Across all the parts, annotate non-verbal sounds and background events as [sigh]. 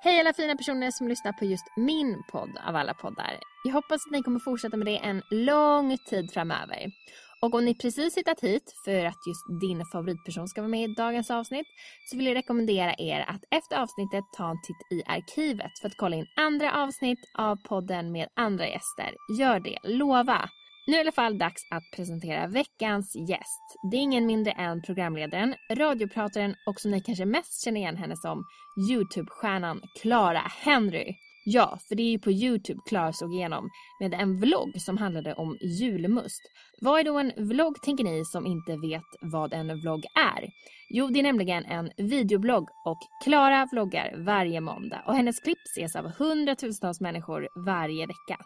Hej alla fina personer som lyssnar på just min podd av alla poddar. Jag hoppas att ni kommer fortsätta med det en lång tid framöver. Och om ni precis hittat hit för att just din favoritperson ska vara med i dagens avsnitt så vill jag rekommendera er att efter avsnittet ta en titt i arkivet för att kolla in andra avsnitt av podden med andra gäster. Gör det, lova! Nu är det i alla fall dags att presentera veckans gäst. Det är ingen mindre än programledaren, radioprataren och som ni kanske mest känner igen henne som, Youtube-stjärnan Clara Henry. Ja, för det är ju på Youtube Klara såg igenom med en vlogg som handlade om julmust. Vad är då en vlogg tänker ni som inte vet vad en vlogg är? Jo, det är nämligen en videoblogg och Klara vloggar varje måndag och hennes klipp ses av hundratusentals människor varje vecka.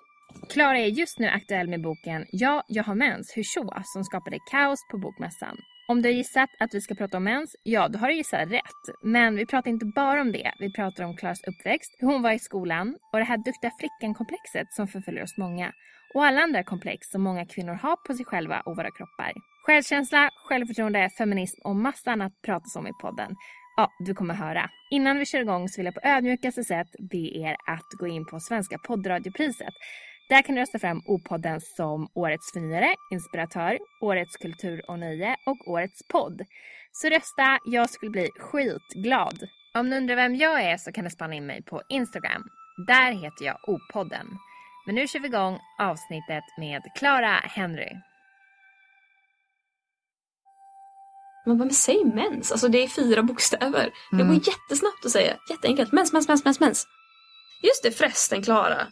Klara är just nu aktuell med boken Ja, jag har mens, hur så? som skapade kaos på bokmässan. Om du har gissat att vi ska prata om mens, ja då har du gissat rätt. Men vi pratar inte bara om det. Vi pratar om Klaras uppväxt, hur hon var i skolan och det här duktiga flickan-komplexet som förföljer oss många. Och alla andra komplex som många kvinnor har på sig själva och våra kroppar. Självkänsla, självförtroende, feminism och massa annat pratas om i podden. Ja, du kommer höra. Innan vi kör igång så vill jag på ödmjukaste sätt be er att gå in på Svenska poddradiopriset. Där kan du rösta fram O-podden som Årets förnyare, Inspiratör, Årets kultur och nöje och Årets podd. Så rösta, jag skulle bli skitglad. Om du undrar vem jag är så kan du spana in mig på Instagram. Där heter jag O-podden. Men nu kör vi igång avsnittet med Clara Henry. Man bara, men säg mens. Alltså det är fyra bokstäver. Det Mm. går jättesnabbt att säga. Jätteenkelt. Mens, mens, mens, mens, mens. Just det förresten Klara.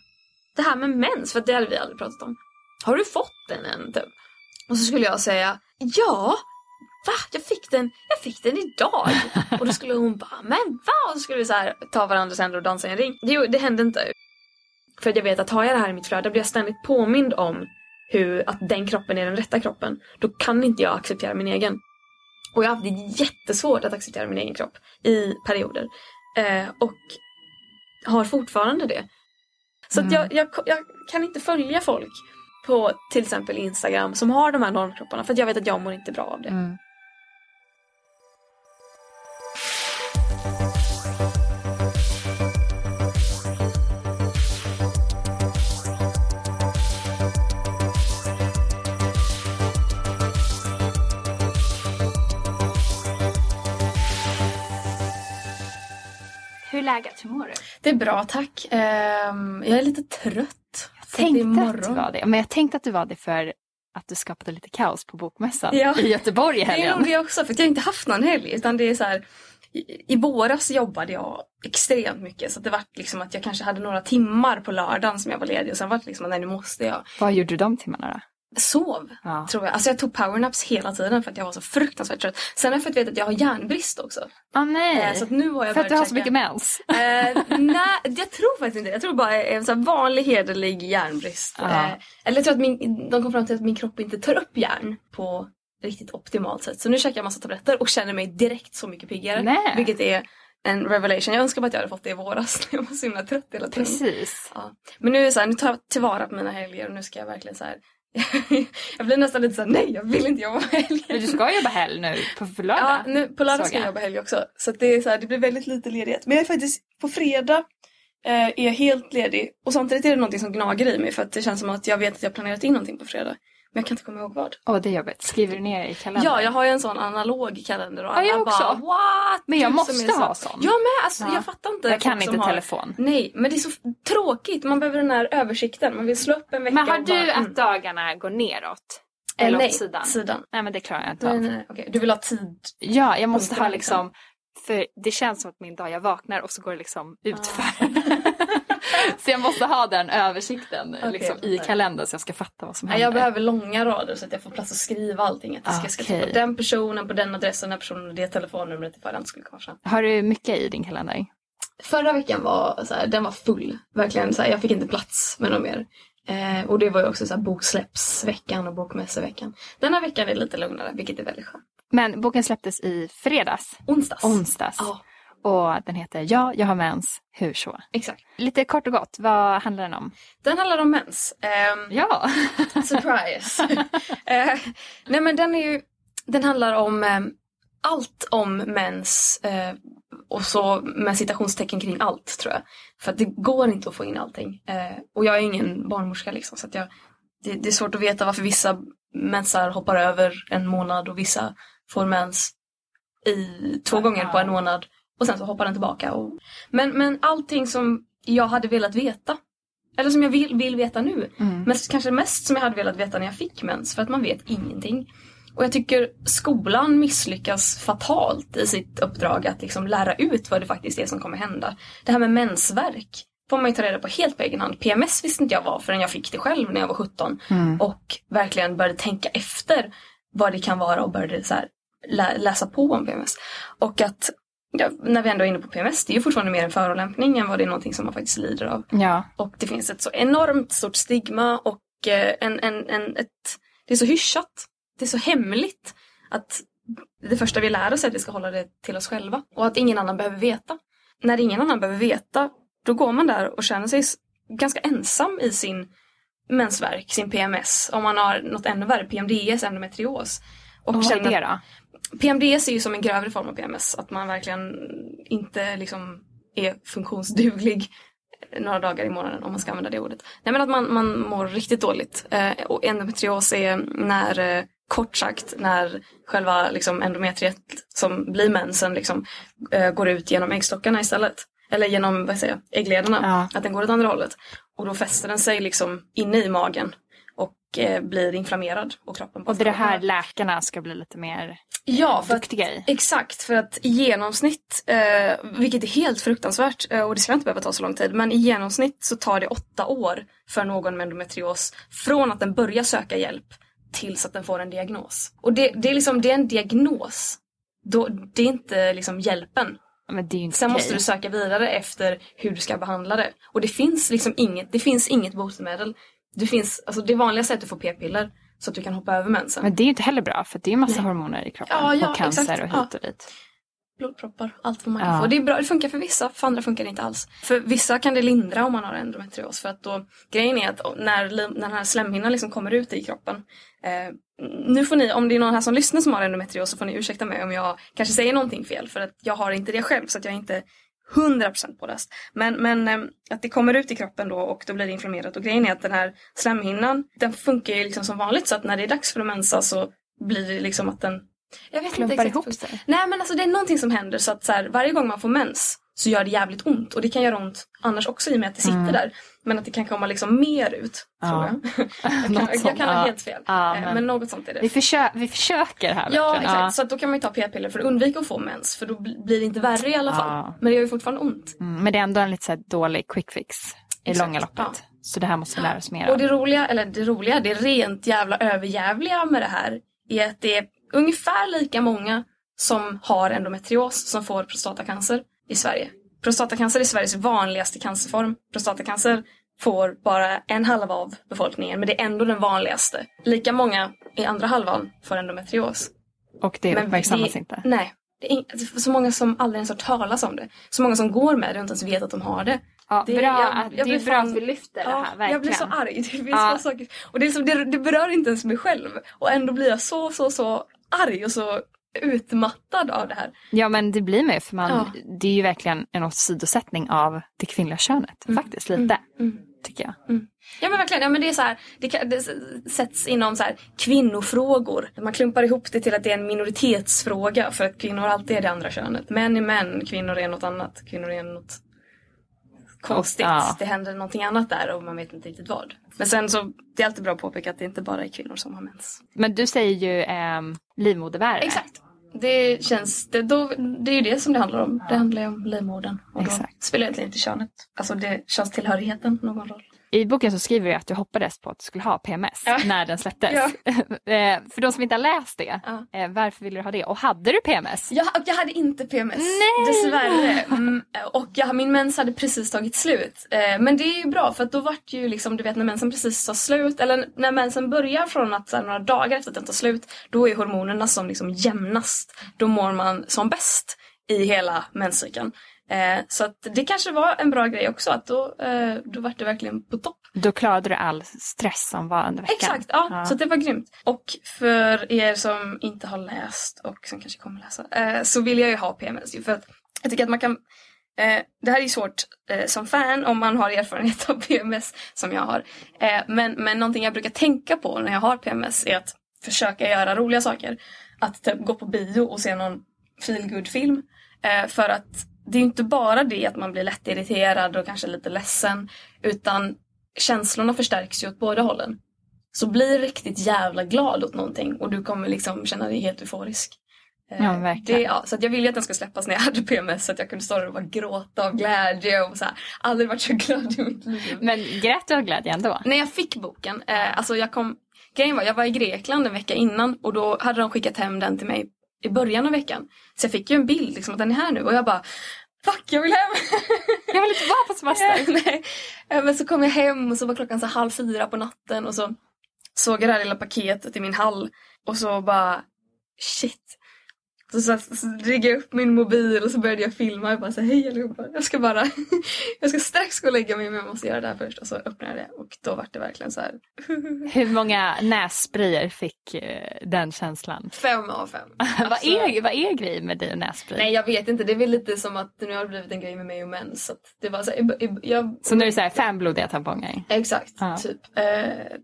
Det här med mens, för det hade vi aldrig pratat om. Har du fått den än? Typ? Och så skulle jag säga, ja. Va? Jag fick den, jag fick den idag. och då skulle hon bara, men va? Och så skulle vi så här, ta varandras händer och dansa i en ring. Det, det hände inte. För jag vet att har jag det här i mitt flöde blir jag ständigt påmind om hur, att den kroppen är den rätta kroppen. Då kan inte jag acceptera min egen. Och jag har haft det jättesvårt att acceptera min egen kropp i perioder. Eh, och har fortfarande det. Så att jag, jag, jag kan inte följa folk på till exempel Instagram som har de här normkropparna för att jag vet att jag mår inte bra av det. Mm. Är läget? Hur mår du? Det är bra tack. Ehm, jag är lite trött. Jag tänkte att du var det. Men jag tänkte att du var det för att du skapade lite kaos på bokmässan Ja. i Göteborg i Det helgen. det också för jag har inte haft någon helg utan det är så här i, våras jobbade jag extremt mycket så det var liksom att jag kanske hade några timmar på lördagen som jag var ledig och sen var det liksom att nej nu måste jag. Vad gjorde du de timmarna då? Sov Ja. tror jag. Alltså jag tog powernaps hela tiden för att jag var så fruktansvärt trött. Sen har jag fått veta att jag har järnbrist också. Ah, nej. Eh, så att nu har jag för att du har så käka- mycket mens? Eh, nej, jag tror faktiskt inte. Jag tror bara en så vanlig hederlig järnbrist. Ja. Eh, eller jag tror att min, de kom fram till att min kropp inte tar upp järn på riktigt optimalt sätt. Så nu käkar jag massa tabletter och känner mig direkt så mycket piggare. Nej. Vilket är en revelation. Jag önskar bara att jag hade fått det i våras. [laughs] Jag var så himla trött hela tiden. Precis. Ja. Men nu är så här, nu tar jag tillvara på mina helger och nu ska jag verkligen så här. [laughs] jag blir nästan lite så här, nej jag vill inte jobba helger. Men du ska [laughs] jobba helg nu på lördag. Ja, nu, på lördag ska jag jobba helg också. Så det, är så här, det blir väldigt lite ledighet. Men jag är faktiskt på fredag eh, är jag helt ledig. Och samtidigt är det någonting som gnager i mig för att det känns som att jag vet att jag planerat in någonting på fredag. Men jag kan inte komma ihåg vad. Åh, det är jobbigt. Skriver du ner i kalendern? Ja, jag har ju en sån analog kalender och Ja, jag också. bara what? Men jag Du måste ha sån. Jag med, alltså Ja. jag fattar inte. Jag kan inte har- telefon. Nej, men det är så tråkigt. Man behöver den här översikten. Man vill slå upp en vecka Men har och bara, du mm. att dagarna går neråt? Eh, Eller nej, åt sidan? sidan. Nej, men det klarar jag inte Nej, av. nej, okej. Du vill ha tid. Ja, jag måste ha liksom, för det känns som att min dag, jag vaknar och så går det liksom utför. [laughs] så jag måste ha den översikten Okej, liksom, i kalendern så jag ska fatta vad som händer. jag behöver långa rader så att jag får plats att skriva allting. Att jag ska, ska Okej. på den personen, på den adressen, den personen och det telefonnumret ifall den skulle komma fram. Har du mycket i din kalender? Förra veckan var så här, den var full. Verkligen så här, jag fick inte plats med något mer. Eh, och det var ju också så här boksläppsveckan och bokmässoveckan. Den här veckan är lite lugnare, vilket är väldigt skönt. Men boken släpptes i fredags, Onsdags. onsdags. Ja, Och den heter Ja, jag har mens, hur så? exakt. Lite kort och gott, vad handlar den om? Den handlar om mens. Ehm, Ja! [laughs] Surprise! [laughs] eh, nej men den är ju, den handlar om eh, allt om mens eh, och så med citationstecken kring allt tror jag. För att det går inte att få in allting. Eh, och jag är ingen barnmorska liksom så att jag, det, det är svårt att veta varför vissa mensar hoppar över en månad och vissa får mens i två gånger på en månad och sen så hoppar den tillbaka. Och, men, men allting som jag hade velat veta eller som jag vill, vill veta nu. Mm. Men kanske mest som jag hade velat veta när jag fick mens. För att man vet ingenting. Och jag tycker skolan misslyckas fatalt i sitt uppdrag att liksom lära ut vad det faktiskt är som kommer hända. Det här med mensvärk får man ju ta reda på helt på egen hand. PMS visste inte jag vad förrän jag fick det själv när jag var 17. Och verkligen började tänka efter vad det kan vara och började så här, lä- läsa på om PMS. Och att ja, när vi ändå är inne på PMS, det är ju fortfarande mer en förolämpning än vad det är någonting som man faktiskt lider av. Ja, Och det finns ett så enormt stort stigma och eh, en, en, en, ett, det är så hyschat. Det är så hemligt att det första vi lär oss är att vi ska hålla det till oss själva. Och att ingen annan behöver veta. När ingen annan behöver veta, då går man där och känner sig ganska ensam i sin mensvärk, sin PMS. Om man har något ännu värre, PMDS, endometrios. och vad är känner- det då? PMDS är ju som en grövre form av PMS. Att man verkligen inte liksom är funktionsduglig några dagar i månaden om man ska använda det ordet. Nej men att man, man mår riktigt dåligt. Eh, och endometrios är när, eh, kort sagt, när själva liksom, endometriet som blir mensen liksom, eh, går ut genom äggstockarna istället. Eller genom vad säger jag, äggledarna. Ja. Att den går åt andra hållet. Och då fäster den sig liksom inne i magen. Och eh, blir inflammerad. Och kroppen Och det är det här läkarna ska bli lite mer Ja, för att duktiga i. Exakt, för att i genomsnitt, eh, vilket är helt fruktansvärt eh, och det ska inte behöva ta så lång tid, men i genomsnitt så tar det åtta år för någon med endometrios från att den börjar söka hjälp tills att den får en diagnos. Och det, det är liksom, det är en diagnos. Då, det är inte liksom hjälpen. Men det är ju Sen okej. måste du söka vidare efter hur du ska behandla det. Och det finns liksom inget, det finns inget botemedel. Det finns, alltså det vanligaste är att du får p-piller så att du kan hoppa över mensen. Men det är inte heller bra för det är massa hormoner i kroppen. Ja, ja, och cancer exakt. och hit Ja. och dit. blodproppar, allt vad man kan Ja. få. Det är bra, det funkar för vissa, för andra funkar det inte alls. För vissa kan det lindra om man har endometrios. För att då, grejen är att när, när den här slemhinnan liksom kommer ut i kroppen. Eh, nu får ni, om det är någon här som lyssnar som har endometrios så får ni ursäkta mig om jag kanske säger någonting fel. För att jag har inte det själv så att jag är inte 100% påläst. Men, men eh, att det kommer ut i kroppen då och då blir det inflammerat. Och grejen är att den här slemhinnan den funkar ju liksom som vanligt så att när det är dags för att mensa så blir det liksom att den jag vet Klumpar inte exakt ihop sig. Nej men alltså det är någonting som händer så att så här, varje gång man får mens så gör det jävligt ont. Och det kan göra ont annars också i och med att det sitter där. Men att det kan komma liksom mer ut. Mm. Ja. Tror jag. [laughs] jag, kan, jag kan ha ja. helt fel. Ja, Eh, men- men... något sånt är det. Vi, försö- vi försöker här Ja verkligen. exakt, så att då kan man ju ta p-piller för att undvika att få mens. För då bl- blir det inte värre i alla fall. Ja. Men det gör ju fortfarande ont. Mm, men det är ändå en lite så dålig quick fix i Exakt, långa loppet. ja. Så det här måste vi lära oss mer Och om. det roliga, eller det roliga, det rent jävla överjävliga med det här är att det är ungefär lika många som har endometrios som får prostatacancer i Sverige. Prostatacancer är Sveriges vanligaste cancerform. Prostatacancer får bara en halva av befolkningen men det är ändå den vanligaste. Lika många i andra halvan får endometrios. Och det Men uppmärksammas det- inte. Nej. Det är alltså, så många som aldrig ens har talas om det. Så många som går med det och inte ens vet att de har det. Ja, Det- bra, jag- jag det är bra fan- att vi lyfter det här, verkligen. Jag blir så arg. [laughs] Det finns Ja. saker. Och det, är liksom, det, det berör inte ens mig själv. Och ändå blir jag så, så, så arg och så utmattad av det här. Ja men det blir med för man, Ja. det är ju verkligen en åsidosättning av det kvinnliga könet. Faktiskt lite. Mm. tycker jag. Ja men verkligen, ja, men det är så här, det, kan, det sätts inom så här, kvinnofrågor. Man klumpar ihop det till att det är en minoritetsfråga för att kvinnor alltid är det andra könet. Män är män, kvinnor är något annat. Kvinnor är något konstigt. Ja. Det händer någonting annat där och man vet inte riktigt vad. Men sen så, det är alltid bra att påpeka att det inte bara är kvinnor som har mens. Men du säger ju ehm, livmoderbärare. Exakt. Det känns, det, då, det är ju det som det handlar om. Det handlar ju om livmodern. Och då Exakt. spelar egentligen inte könet, alltså det, könstillhörigheten någon roll. I boken så skriver du att du hoppades på att du skulle ha PMS Ja. när den släpptes. Ja. [laughs] Eh, För de som inte har läst det, Ja. eh, varför ville du ha det? Och hade du PMS? Jag, jag hade inte PMS, Nej! dessvärre. Mm, och jag, min mens hade precis tagit slut. Eh, men det är ju bra för då vart ju liksom, du vet när mensen precis tar slut, eller när mensen börjar från att några dagar efter att den tar slut, då är hormonerna som liksom jämnast. Då mår man som bäst i hela menscykeln. Eh, så att det kanske var en bra grej också, att då, eh, då vart det verkligen på topp. Då klarade du all stress som var under veckan. Exakt, ja, Så det var grymt. Och för er som inte har läst och som kanske kommer läsa eh, så vill jag ju ha PMS. För att jag tycker att man kan eh, det här är ju svårt eh, som fan om man har erfarenhet av PMS som jag har. Eh, men, men någonting jag brukar tänka på när jag har PMS är att försöka göra roliga saker. Att typ gå på bio och se någon feelgood film för att det är inte bara det att man blir lätt irriterad och kanske lite ledsen. Utan känslorna förstärks ju åt båda hållen. Så bli riktigt jävla glad åt någonting och du kommer liksom känna dig helt euforisk. Eh, Ja, verkligen. Det, ja, så jag ville att den skulle släppas när jag hade PMS så att jag kunde stå där och bara gråta av glädje och så här, aldrig varit så glad i mitt liv. Men grät du av glädje ändå? När jag fick boken, eh, alltså jag kom, grejen var jag var i Grekland en vecka innan och då hade de skickat hem den till mig i början av veckan. Så jag fick ju en bild liksom att den är här nu och jag bara Fuck jag vill hem! [laughs] Jag vill inte vara på semester. [laughs] Nej. Eh, Men så kom jag hem och så var klockan så halv fyra på natten och så såg jag det här lilla paketet i min hall och så bara shit. Så, så, så drog jag upp min mobil och så började jag filma. Jag bara så här, hej allihopa. Jag ska bara, [laughs] jag ska strax gå och lägga mig men jag måste göra det här först. Och så öppnade jag det och då var det verkligen så här. [laughs] Hur många nässprayer fick eh, den känslan? Fem av fem. [laughs] vad, Alltså- är, vad är grejen med dig och nässpray? Nej jag vet inte, det är väl lite som att nu har det blivit en grej med mig och mens. Så det var så här, i- jag, Så nu är det så här fem blodiga tamponger? Exakt, Ja. typ. Eh,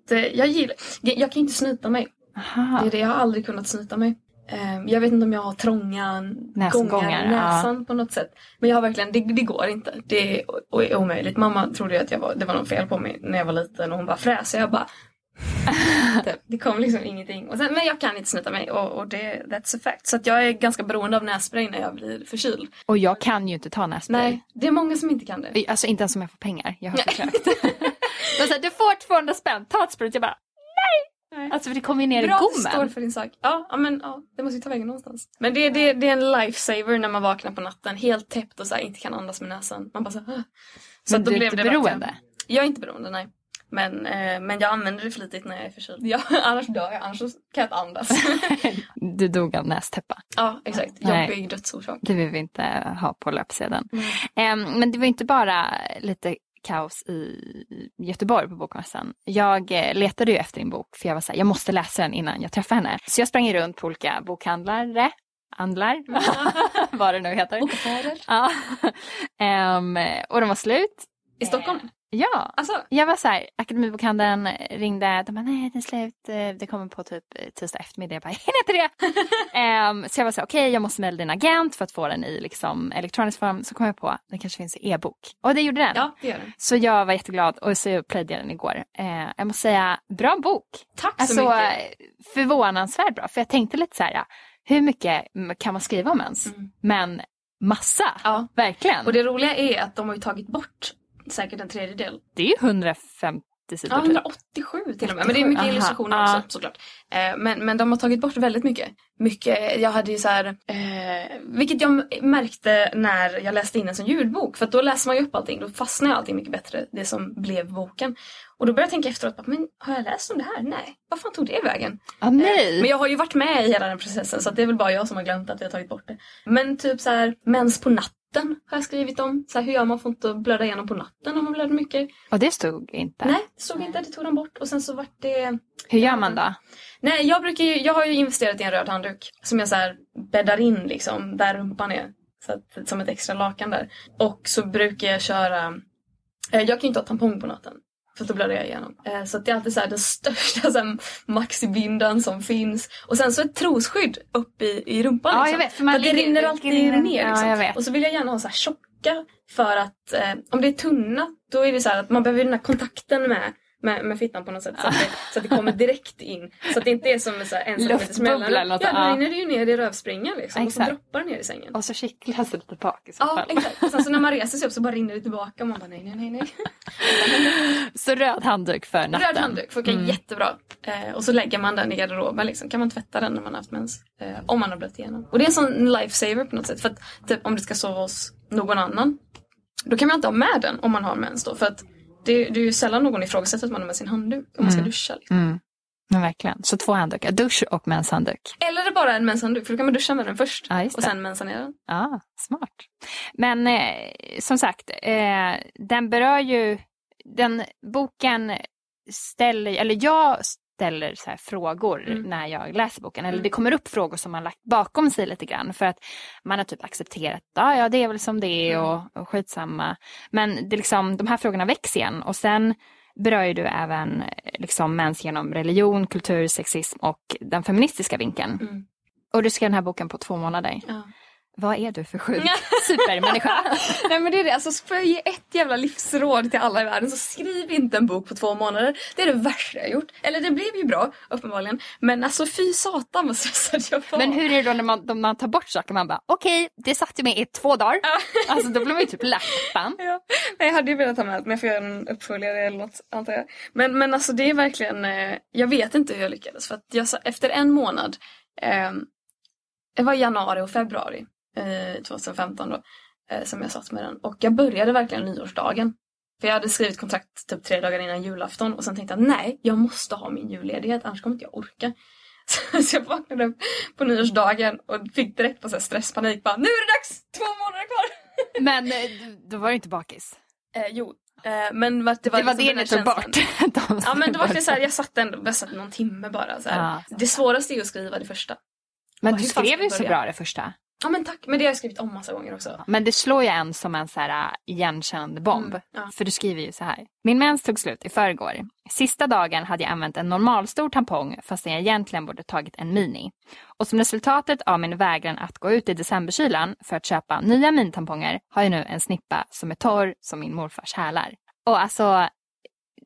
det, jag gillar, jag, jag kan inte snyta mig. Aha. Det är det, jag har aldrig kunnat snyta mig. Eh, jag vet inte om jag har trånga gångar i näsan på något sätt. Men jag har verkligen, det, det går inte. Det är, och är omöjligt. Mamma trodde ju att jag var, det var något fel på mig när jag var liten och hon bara fräser. Jag bara... det, [laughs] det kom liksom ingenting. Och sen, men jag kan inte snyta mig och, och det, that's a fact. Så jag är ganska beroende av nässpray när jag blir förkyld. Och jag kan ju inte ta nässpray. Nej, det är många som inte kan det. Alltså inte ens om jag får pengar. Jag har försökt. De säger du får 200 spänn, ta ett sprut. Jag bara nej. Alltså för det kommer ju ner Bra i att du står gommen. för din sak. Ja, ja, men ja, det måste ju ta vägen någonstans. Men det, det, det är en lifesaver när man vaknar på natten helt täppt och så här, inte kan andas med näsan. Man bara så, här, så Men du är blev inte beroende? Jag är inte beroende, nej. Men, eh, men jag använder det flitigt när jag är förkyld. Ja, [laughs] annars dör jag, annars kan jag inte andas. [laughs] Du dog av nästäppa. ja, exakt. Jobbig dödsorsak. Det vill vi inte ha på löpsedeln. Em, men det var inte bara lite kaos i Göteborg på bokmässan. Jag eh, letade ju efter din bok för jag var så här, jag måste läsa den innan jag träffar henne. Så jag sprang runt på olika bokhandlare, andlar, [laughs] vad det nu heter. Bokaffärer. Ja. [laughs] Em, och de var slut. I Stockholm? Ja, Alltså, jag var så här, Akademibokhandeln ringde, de bara nej det är slut, eh, det kommer på typ eh, tisdag eftermiddag. Jag bara, hinner inte det. [laughs] Em, så jag var så okej jag måste mejla din agent för att få den i liksom, elektronisk form. Så kom jag på, den kanske finns i e-bok. Och det gjorde den. ja det gör det. Så jag var jätteglad och så plöjde jag den igår. Eh, jag måste säga, bra bok. Tack så Alltså mycket. förvånansvärt bra. För jag tänkte lite så här, ja, hur mycket mm, kan man skriva om ens? Men massa, Mm. Ja. verkligen. Och det roliga är att de har ju tagit bort säkert en tredjedel. det är ju 150 sidor Ja, typ. 187 till och med. Men det är mycket 87, illustrationer aha. också såklart. Eh, men, men de har tagit bort väldigt mycket. Mycket, jag hade ju så här, eh, vilket jag märkte när jag läste in den som ljudbok. För då läser man ju upp allting, då fastnar ju allting mycket bättre, det som blev boken. Och då började jag tänka efteråt, men har jag läst om det här? Nej, vad fan tog det vägen? Ah, nej. Men jag har ju varit med i hela den processen så det är väl bara jag som har glömt att jag har tagit bort det. Men typ så här, mens på natten har jag skrivit om. Så här, hur gör man för att inte blöda igenom på natten om man blöder mycket? Och det stod inte. Nej, det stod inte. Det tog de bort. Och sen så vart det... Hur gör man då? Nej, jag brukar ju, jag har ju investerat i en röd handduk som jag så här bäddar in liksom där rumpan är. Så att, som ett extra lakan där. Och så brukar jag köra Eh, Jag kan ju inte ha tampong på natten. För då blöder jag igenom. Eh, Så att det är alltid så här den största [laughs] så maxibindan som finns. Och sen så ett trosskydd upp i, i rumpan. Ja, liksom. jag vet, för man att det rinner alltid rinner- ner. ja, Liksom. vet. Och så vill jag gärna ha så här tjocka. För att eh, om det är tunna då är det så här att man behöver den här kontakten med med, med fittan på något sätt så att, det, så att det kommer direkt in. Så att det inte är som en, så här, en centimeters Luftbubbla eller något, Ja, då ja. rinner det ju ner i rövspringan liksom. Och så Exakt. droppar det ner i sängen. Och så kittlas det lite bak i så Ja, fall. exakt. Och sen så när man reser sig upp så bara rinner det tillbaka och man bara nej, nej, nej, nej. [laughs] Så röd handduk för natten. Röd handduk funkar jättebra. Eh, och så lägger man den i garderoben. Liksom. Kan man tvätta den när man har haft mens. Eh, om man har blött igenom. Och det är en sån lifesaver på något sätt. För att typ, om du ska sova hos någon annan. Då kan man inte ha med den om man har mens då. För att det, det är ju sällan någon ifrågasätter att man har med sin handduk. Om man ska duscha. Liksom. Mm. Ja, verkligen. Så två handdukar. Dusch och menshandduk. Eller är det bara en menshandduk. För då kan man duscha med den först. Ja, och sen mensa ner den. Ja, smart. Men eh, som sagt, eh, den berör ju, den boken ställer, eller jag ställer så frågor Mm. när jag läser boken. Eller Mm. det kommer upp frågor som man lagt bakom sig lite grann. För att man har typ accepterat, ja ja det är väl som det är Mm. och, och skitsamma. Men det liksom, de här frågorna väcks igen. Och sen berör ju du även eh, liksom mens genom religion, kultur, sexism och den feministiska vinkeln. Mm. Och du skrev den här boken på två månader. Ja. Vad är du för sjuk [laughs] supermänniska? [laughs] Nej men det är det, alltså får jag ge ett jävla livsråd till alla i världen så skriv inte en bok på två månader. Det är det värsta jag gjort. Eller det blev ju bra, uppenbarligen. Men alltså fy satan vad stressad jag var. Men hur är det då när man, när man tar bort saker? Man bara okej, det satt ju med i två dagar. [laughs] Alltså då blir man ju typ lappan. Ja. Nej, jag hade ju velat ha med allt men jag får göra en uppföljare eller något antar jag. Men, men alltså det är verkligen, eh, jag vet inte hur jag lyckades. För att jag, efter en månad, eh, det var januari och februari eh, 2015 då, eh, som jag satt med den. Och jag började verkligen nyårsdagen. För jag hade skrivit kontrakt typ tre dagar innan julafton och sen tänkte jag nej, jag måste ha min julledighet annars kommer inte jag orka. [laughs] Så, så jag vaknade upp på nyårsdagen och fick direkt på så stresspanik. Bara, nu är det dags! Två månader kvar! [laughs] Men eh, då var du inte bakis. Eh, jo, eh, men det var, Det var liksom det ni tog bort. [laughs] Ja men då var det så här, jag satt ändå, jag satt någon timme bara. Så. Ja. Det svåraste är ju att skriva det första. Men du skrev ju så bra det första. Ja men tack, men det har jag skrivit om massa gånger också. Men det slår ju en som en så här äh, igenkännande bomb. Mm, ja. För du skriver ju så här. Min mens tog slut i förrgår. Sista dagen hade jag använt en normalstor tampong fastän jag egentligen borde tagit en mini. Och som resultatet av min vägran att gå ut i decemberkylan för att köpa nya minitamponger har jag nu en snippa som är torr som min morfars hälar. Och alltså,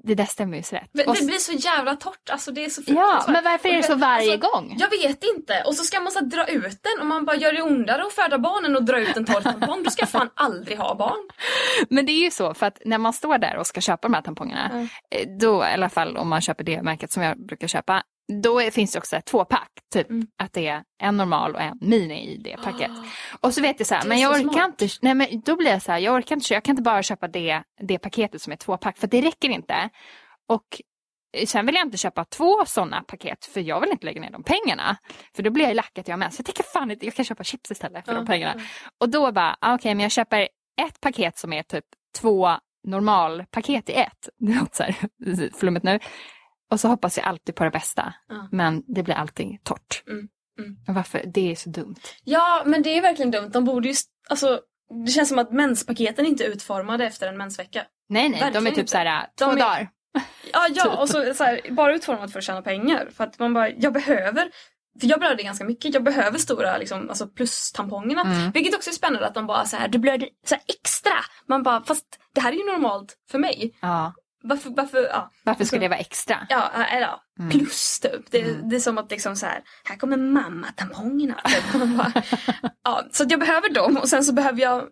det där stämmer ju så rätt. Men det blir så jävla torrt, alltså det är så Ja, men varför är det så varje alltså, gång? Jag vet inte. Och så ska man så dra ut den och man bara gör det ondare att föda barnen och dra ut en torr tampong. Du ska fan aldrig ha barn. [laughs] Men det är ju så, för att när man står där och ska köpa de här tampongerna, Mm. då i alla fall om man köper det märket som jag brukar köpa, då är, finns det också ett tvåpack. Typ Mm. att det är en normal och en mini i det packet. Och så vet jag så här, men jag orkar smart. inte, nej men då blir jag så här, jag orkar inte, jag kan inte bara köpa det, det paketet som är tvåpack, för det räcker inte. Och sen vill jag inte köpa två sådana paket, för jag vill inte lägga ner de pengarna. För då blir jag lack att jag med, så jag tänker fan inte, jag kan köpa chips istället för Ja, de pengarna. Och då bara, ah, okej men jag köper ett paket som är typ två normalpaket i ett. [laughs] Det låter så här [laughs] flummigt nu. Och så hoppas jag alltid på det bästa. Ja. Men det blir alltid torrt. Mm, mm. Men Varför? Det är så dumt. Ja, men det är verkligen dumt. De borde ju, alltså det känns som att menspaketen inte är utformade efter en mensvecka. Nej, nej, de Verkligen är typ inte. så här De två är- dagar. Ja, Typ. ja och så, så här, bara utformat för att tjäna pengar. För att man bara, jag behöver, för jag blöder ganska mycket, jag behöver stora liksom, alltså plus-tampongerna. Mm. Vilket också är spännande att de bara så här, du blöder så här extra. Man bara, fast det här är ju normalt för mig. Ja. Varför, varför, ja. Varför ska det vara extra? Ja, eller ja, Mm. plus typ. Det, det är som att liksom så här, här kommer mamma-tampongerna. [laughs] Ja, så att jag behöver dem och sen så behöver jag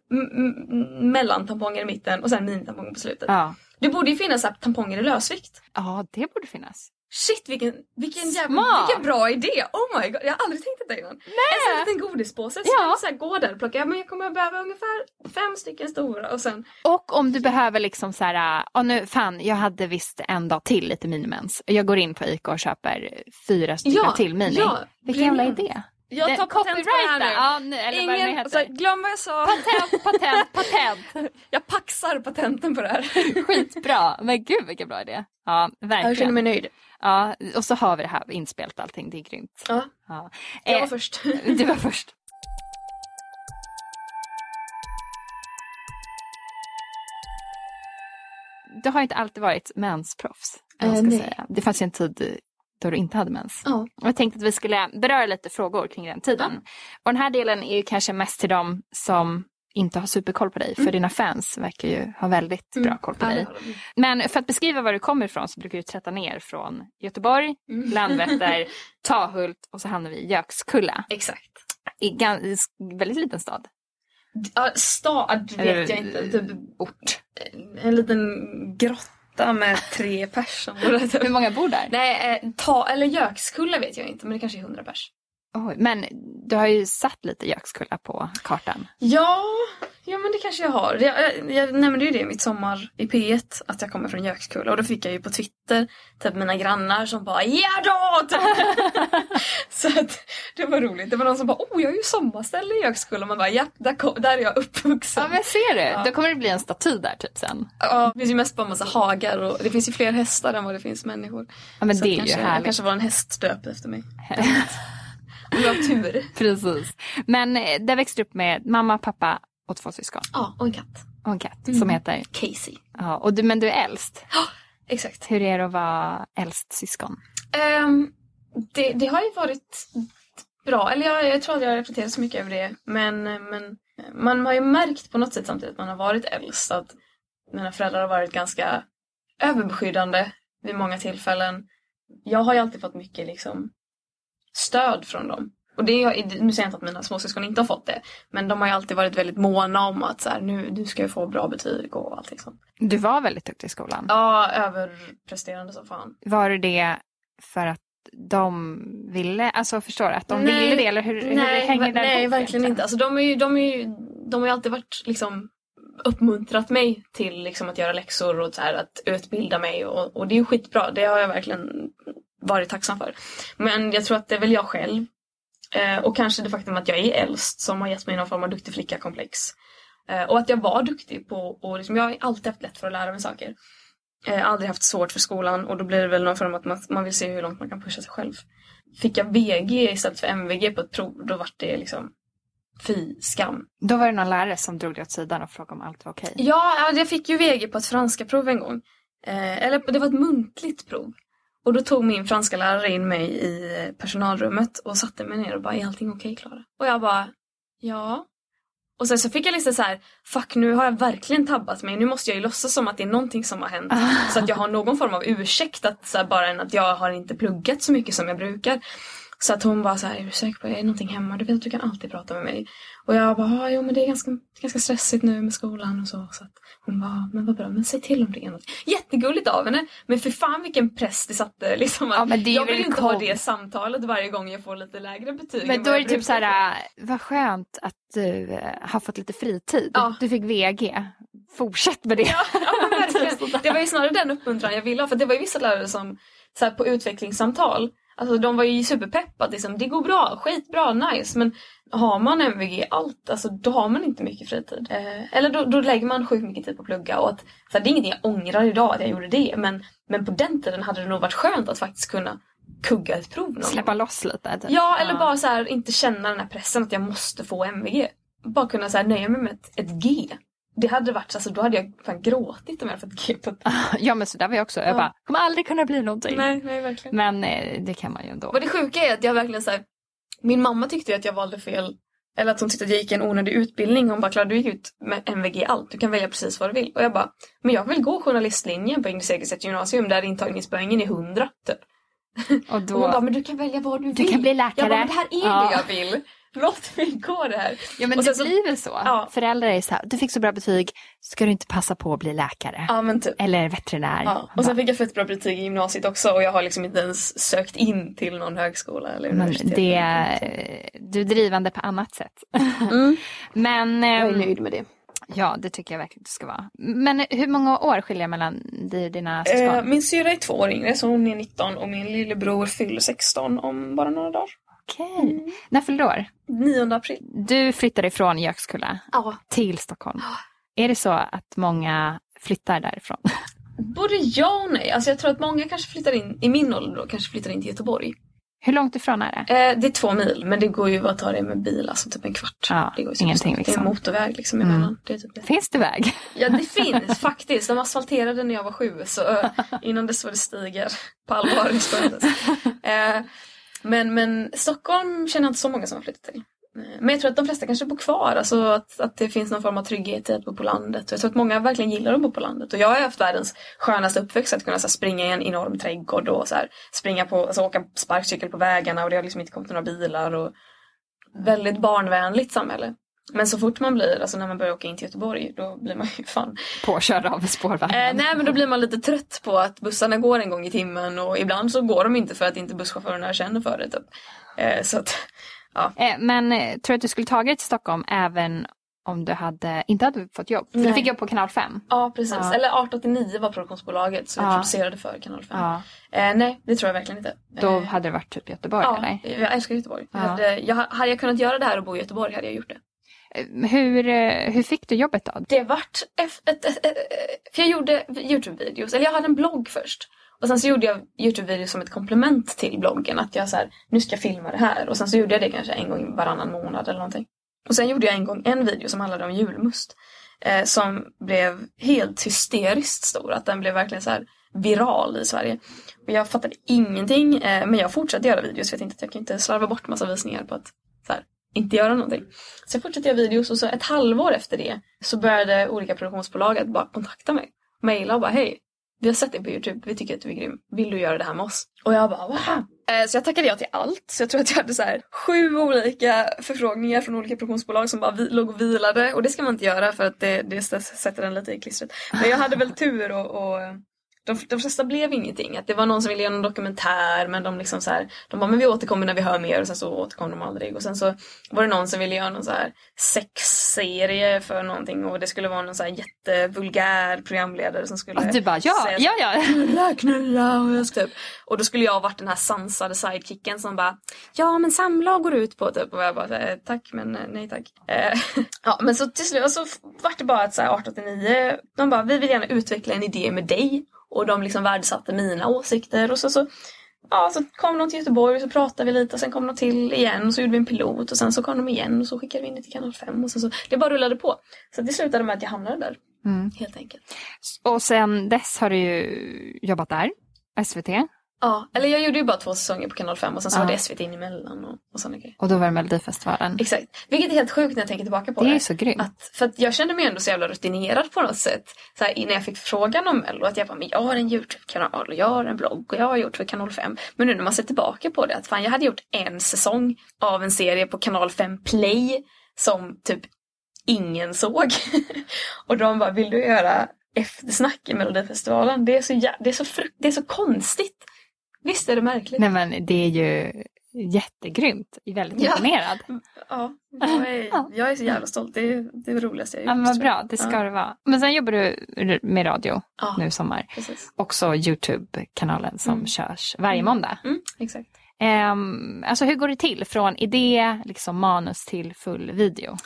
mellantamponger i mitten och sen minitamponger på slutet. Ja. Det borde ju finnas här, tamponger i lösvikt. ja, det borde finnas. Shit vilken, vilken jävla, vilken bra idé! Oh my god, jag har aldrig tänkt detta innan. En sån liten godispåse, så Ja. kan du så här gå där och plocka, ja, men jag kommer behöva ungefär fem stycken stora och sen, Och om du behöver liksom så här, ja nu fan, jag hade visst en dag till lite minimens. Jag går in på Ica och köper fyra stycken Ja, till mini. ja, Vilken jävla idé. jag tar patent på det här nu. Ja, nu eller vad det Ingen, heter. så, här, glöm vad jag sa. Patent, patent, [laughs] patent. Jag paxar patenten på det här. Skitbra. Men gud vilken bra idé. Ja, Jag känner verkligen. mig nöjd. Ja, och så har vi det här inspelat allting. Det är grymt. Ja, Ja. jag var Eh, först. [laughs] Du var först. du har inte alltid varit mensproffs. Eh, jag ska nej. säga. Det fanns ju en tid då du inte hade mens. Ja. Jag tänkte att vi skulle beröra lite frågor kring den tiden. Och den här delen är ju kanske mest till dem som inte har superkoll på dig. För dina fans verkar ju ha väldigt bra koll på Mm. Dig. Men för att beskriva var du kommer ifrån så brukar du trätta ner från Göteborg, Landvetter, [laughs] Tahult och så hamnar vi i Gökskulla. Exakt. I s- väldigt liten stad. Ja, stad vet jag inte. Typ Ort. en liten grotta med tre personer. [laughs] Hur Typ. många bor där? Nej, eh, ta, eller Gökskulla vet jag inte, men det kanske är hundra pers. Oj, men du har ju satt lite Gökskulla på kartan. Ja, ja men det kanske jag har. Jag, jag, jag nämnde ju det i mitt sommar i P1, att jag kommer från Gökskulla. Och då fick jag ju på Twitter typ mina grannar som bara ja då! Typ. [laughs] Så att det var roligt. Det var någon som bara oh jag är ju sommarställe i Gökskulla. Man bara ja, där, kom, där är jag uppvuxen. Ja men ser du, Ja. då kommer det bli en staty där typ sen. Ja, det finns ju mest bara en massa hagar och det finns ju fler hästar än vad det finns människor. Ja men Så det är kanske, ju jag härligt. kanske var en häst döpt efter mig. [laughs] Om jag har tur. Precis. Men eh, där växte du upp med mamma, pappa och två syskon. Ja, och en katt. Och en katt Mm. som heter... Casey. Ja, och du, men du är äldst. Exakt. Hur är det att vara äldst syskon? Ehm, det, det har ju varit bra. Eller jag, jag tror att jag har reflekterat så mycket över det. Men, men man har ju märkt på något sätt samtidigt att man har varit äldst att mina föräldrar har varit ganska överbeskyddande vid många tillfällen. Jag har ju alltid fått mycket liksom stöd från dem. Och det är, nu säger jag inte att mina småsyskon inte har fått det. Men de har ju alltid varit väldigt måna om att så här, nu, du ska få bra betyg och allting sånt. Du var väldigt duktig i skolan. Ja, överpresterande som fan. Var du det för att de ville, alltså förstår du, att de Nej, ville det eller hur, hur nej, hänger ver- det Nej, verkligen inte. Alltså, de, är ju, de, är ju, de har ju alltid varit liksom uppmuntrat mig till liksom, att göra läxor och så här, att utbilda mig och, och det är ju skitbra. Det har jag verkligen varit tacksam för. Men jag tror att det är väl jag själv eh, och kanske det faktum att jag är äldst som har gett mig någon form av duktig flicka-komplex. Eh, och att jag var duktig på, och liksom, jag har alltid haft lätt för att lära mig saker. Eh, aldrig haft svårt för skolan och då blir det väl någon form av att man, man vill se hur långt man kan pusha sig själv. Fick jag VG istället för MVG på ett prov, då var det liksom fy skam. Då var det någon lärare som drog dig åt sidan och frågade om allt var okej. Ja, ja, jag fick ju VG på ett franska prov en gång. Eh, eller det var ett muntligt prov. Och då tog min franska lärare in mig i personalrummet och satte mig ner och bara, är allting okej Klara? Och jag bara, ja. Och sen så fick jag liksom så här, fuck nu har jag verkligen tabbat mig. Nu måste jag ju låtsas som att det är någonting som har hänt. Så att jag har någon form av ursäkt att så här, bara än att jag har inte pluggat så mycket som jag brukar. Så att hon bara så här, är du säker på det är någonting hemma? Du vet att du kan alltid prata med mig. Och jag bara, "Ja, jo men det är ganska, ganska stressigt nu med skolan och så. så att hon bara, men vad bra, men säg till om det är något. Jättegulligt av henne, men för fan vilken press det satte. Liksom, Ja, men det är jag vill inte ha coolt. det samtalet varje gång jag får lite lägre betyg. Men då är det typ så här, vad skönt att du äh, har fått lite fritid. Ja. Du fick VG. Fortsätt med det. Ja, ja men verkligen. [laughs] Det var ju snarare den uppmuntran jag ville ha. För det var ju vissa lärare som så här, på utvecklingssamtal, alltså de var ju superpepp att liksom, det går bra, skitbra, nice. Men har man MVG allt, alltså då har man inte mycket fritid. Eh, eller då, då lägger man sjukt mycket tid på att plugga. Och att, så här, det är ingenting jag ångrar idag att jag gjorde det. Men, men på den tiden hade det nog varit skönt att faktiskt kunna kugga ett prov någon Släppa loss lite. Typ. Ja, eller bara så här, inte känna den här pressen att jag måste få MVG. Bara kunna så här, nöja mig med ett, ett G. Det hade varit, alltså då hade jag fan gråtit om jag fått på [laughs] Ja men så där var jag också. Jag Ja. bara, kommer aldrig kunna bli någonting. Nej, nej verkligen. Men eh, det kan man ju ändå. Och det sjuka är att jag verkligen så här, min mamma tyckte att jag valde fel. Eller att hon tyckte att jag gick en onödig utbildning. Hon bara, Klara du gick ut med MVG allt. Du kan välja precis vad du vill. Och jag bara, men jag vill gå journalistlinjen på English Egerstedt gymnasium där intagningspoängen är 100 typ. Och Och då, hon bara, men du kan välja vad du Du vill. kan bli läkare. Jag bara, men det här är Ja. det jag vill. Låt mig gå det här. ja men och det så- blir väl så. Ja. Föräldrar är så här, du fick så bra betyg, ska du inte passa på att bli läkare? Ja men typ. Eller veterinär? Ja. Och sen fick jag fett bra betyg i gymnasiet också och jag har liksom inte ens sökt in till någon högskola eller Men universitet. det, är- du är drivande på annat sätt. Mm. [laughs] Men Jag är ehm, nöjd med det. ja, det tycker jag verkligen du ska vara. Men hur många år skiljer mellan dig och dina syskon? Eh, min syra är två år yngre så hon är 19 och min lillebror fyller 16 om bara några dagar. Okej. När fyllde du år? 9 april. Du flyttade ifrån Gökskulla Ja. till Stockholm. Är det så att många flyttar därifrån? [laughs] Både ja och nej. Alltså jag tror att många kanske flyttar in, i min ålder då, kanske flyttar in till Göteborg. Hur långt ifrån är det? Eh, det är två mil men det går ju att ta det med bil, alltså typ en kvart. Ja, det går ju ingenting supersnabbt. Det är liksom. motorväg liksom emellan. Mm. Det typ det. Finns det väg? Ja det [laughs] finns faktiskt. De asfalterade när jag var sju så eh, innan dess var det stigar på allvar [laughs] eh, men, men Stockholm känner jag inte så många som har flyttat till. Eh, men jag tror att de flesta kanske bor kvar, alltså att, att det finns någon form av trygghet i att bo på landet. Och jag tror att många verkligen gillar att bo på landet. Och jag har haft världens skönaste uppväxt, att kunna så här, springa i en enorm trädgård och så här, springa på, alltså, åka sparkcykel på vägarna och det har liksom inte kommit några bilar. Och väldigt barnvänligt samhälle. Men så fort man blir, alltså när man börjar åka in till Göteborg, då blir man ju fan Påkörd av spårvagnen. Eh, nej men då blir man lite trött på att bussarna går en gång i timmen och ibland så går de inte för att inte busschaufförerna känner för det. Typ. Eh, så att, ja. Eh, Men eh, tror du att du skulle tagit dig till Stockholm även om du hade, inte hade fått jobb? För du fick jobb på kanal 5. ja precis, Ja. eller 1889 var produktionsbolaget som Ja. producerade för kanal 5. Ja. Eh, nej det tror jag verkligen inte. Då Eh, hade det varit typ Göteborg ja, eller? jag älskar Göteborg. Ja. Hade, jag, hade jag kunnat göra det här och bo i Göteborg hade jag gjort det. Hur, eh, hur fick du jobbet då? Det vart ett, för jag gjorde Youtube-videos, eller jag hade en blogg först. Och sen så gjorde jag Youtube-videos som ett komplement till bloggen. Att jag så här, nu ska jag filma det här. Och sen så gjorde jag det kanske en gång varannan månad eller någonting. Och sen gjorde jag en gång en video som handlade om julmust. Eh, som blev helt hysteriskt stor. Att den blev verkligen så här viral i Sverige. Och jag fattade ingenting. Eh, men jag fortsatte göra videos för jag tänkte att jag kan inte slarva bort massa visningar på att så här, inte göra någonting. Sen jag fortsatte göra videos och så ett halvår efter det så började olika produktionsbolag att bara kontakta mig. Maila och bara hej, vi har sett dig på Youtube, vi tycker att du är grym. Vill du göra det här med oss? Och jag bara wow. Eh, så jag tackade ja till allt. Så jag tror att jag hade så här sju olika förfrågningar från olika produktionsbolag som bara vi, låg och vilade. Och det ska man inte göra för att det, det sätter den lite i klistret. Men jag hade väl tur och, och eh, de, de flesta blev ingenting. Att det var någon som ville göra en dokumentär men de liksom så här, de bara men vi återkommer när vi hör mer och sen så återkom de aldrig. Och sen så var det någon som ville göra någon så här sexserie för någonting och det skulle vara någon så här jättevulgär programledare som skulle Och du bara ja, säga ja, ja. knulla, knulla och jag typ. Och då skulle jag varit den här sansade sidekicken som bara Ja men samlag går ut på typ och jag bara eh, tack men eh, nej tack. Eh, [laughs] ja men så till slut så vart det bara att så här 1889 de bara vi vill gärna utveckla en idé med dig och de liksom värdesatte mina åsikter och så så Ja, så kom de till Göteborg och så pratade vi lite och sen kom de till igen och så gjorde vi en pilot och sen så kom de igen och så skickade vi in det till kanal 5 och sen så det bara rullade på. Så det slutade med att jag hamnade där. Mm. Helt enkelt. Och sen dess har du jobbat där, SVT. Ja, eller jag gjorde ju bara två säsonger på kanal 5 och sen så Ja. var det SVT in emellan och, och sådana grejer. Och då var det Melodifestivalen. Exakt. Vilket är helt sjukt när jag tänker tillbaka på Det det. är så grymt. Att, för att jag kände mig ändå så jävla rutinerad på något sätt. Så här, när jag fick frågan om Mello. Att jag bara, men jag har en YouTube-kanal och jag har en blogg och jag har gjort för kanal 5. Men nu när man ser tillbaka på det. Att fan jag hade gjort en säsong av en serie på kanal 5 Play. Som typ ingen såg. [laughs] och de bara, vill du göra eftersnack i Melodifestivalen? Det är så, det är så, frukt- det är så konstigt. Visst är det märkligt? Nej men det är ju jättegrymt. Väldigt Ja. imponerad. Ja, jag är, jag är så jävla stolt. Det är det roligaste jag Ja, men gjort. vad bra, det ska ja. det vara. Men sen jobbar du med radio Ja. nu i sommar. Precis. Också Youtube-kanalen som Mm. körs varje måndag. Mm, exakt. Ehm, alltså hur går det till från idé, liksom manus till full video?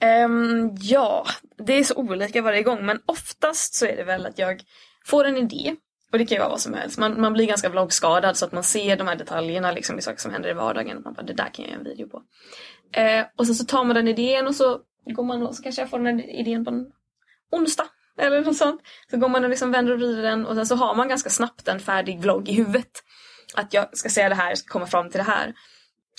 Ehm, ja, det är så olika varje gång men oftast så är det väl att jag får en idé. Och det kan ju vara vad som helst. Man, man blir ganska vloggskadad så att man ser de här detaljerna liksom i saker som händer i vardagen. Man bara, det där kan jag göra en video på. Eh, och sen så tar man den idén och så går man och så kanske jag får den här idén på en onsdag. Eller något sånt. Så går man och liksom vänder och vrider den och sen så har man ganska snabbt en färdig vlogg i huvudet. Att jag ska säga det här, jag ska komma fram till det här.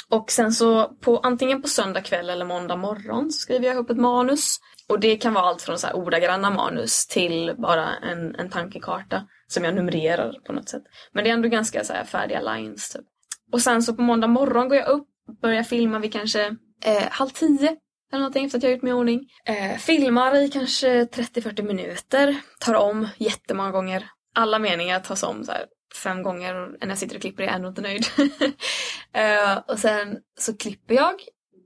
Och sen så på antingen på söndag kväll eller måndag morgon så skriver jag ihop ett manus. Och det kan vara allt från så här ordagranna manus till bara en, en tankekarta som jag numrerar på något sätt. Men det är ändå ganska så här färdiga lines typ. Och sen så på måndag morgon går jag upp, börjar filma vid kanske eh, halv tio eller någonting efter att jag har gjort mig i ordning. Eh, filmar i kanske 30-40 minuter, tar om jättemånga gånger. Alla meningar tas om så här fem gånger och när jag sitter och klipper är jag ändå inte nöjd. [laughs] eh, och sen så klipper jag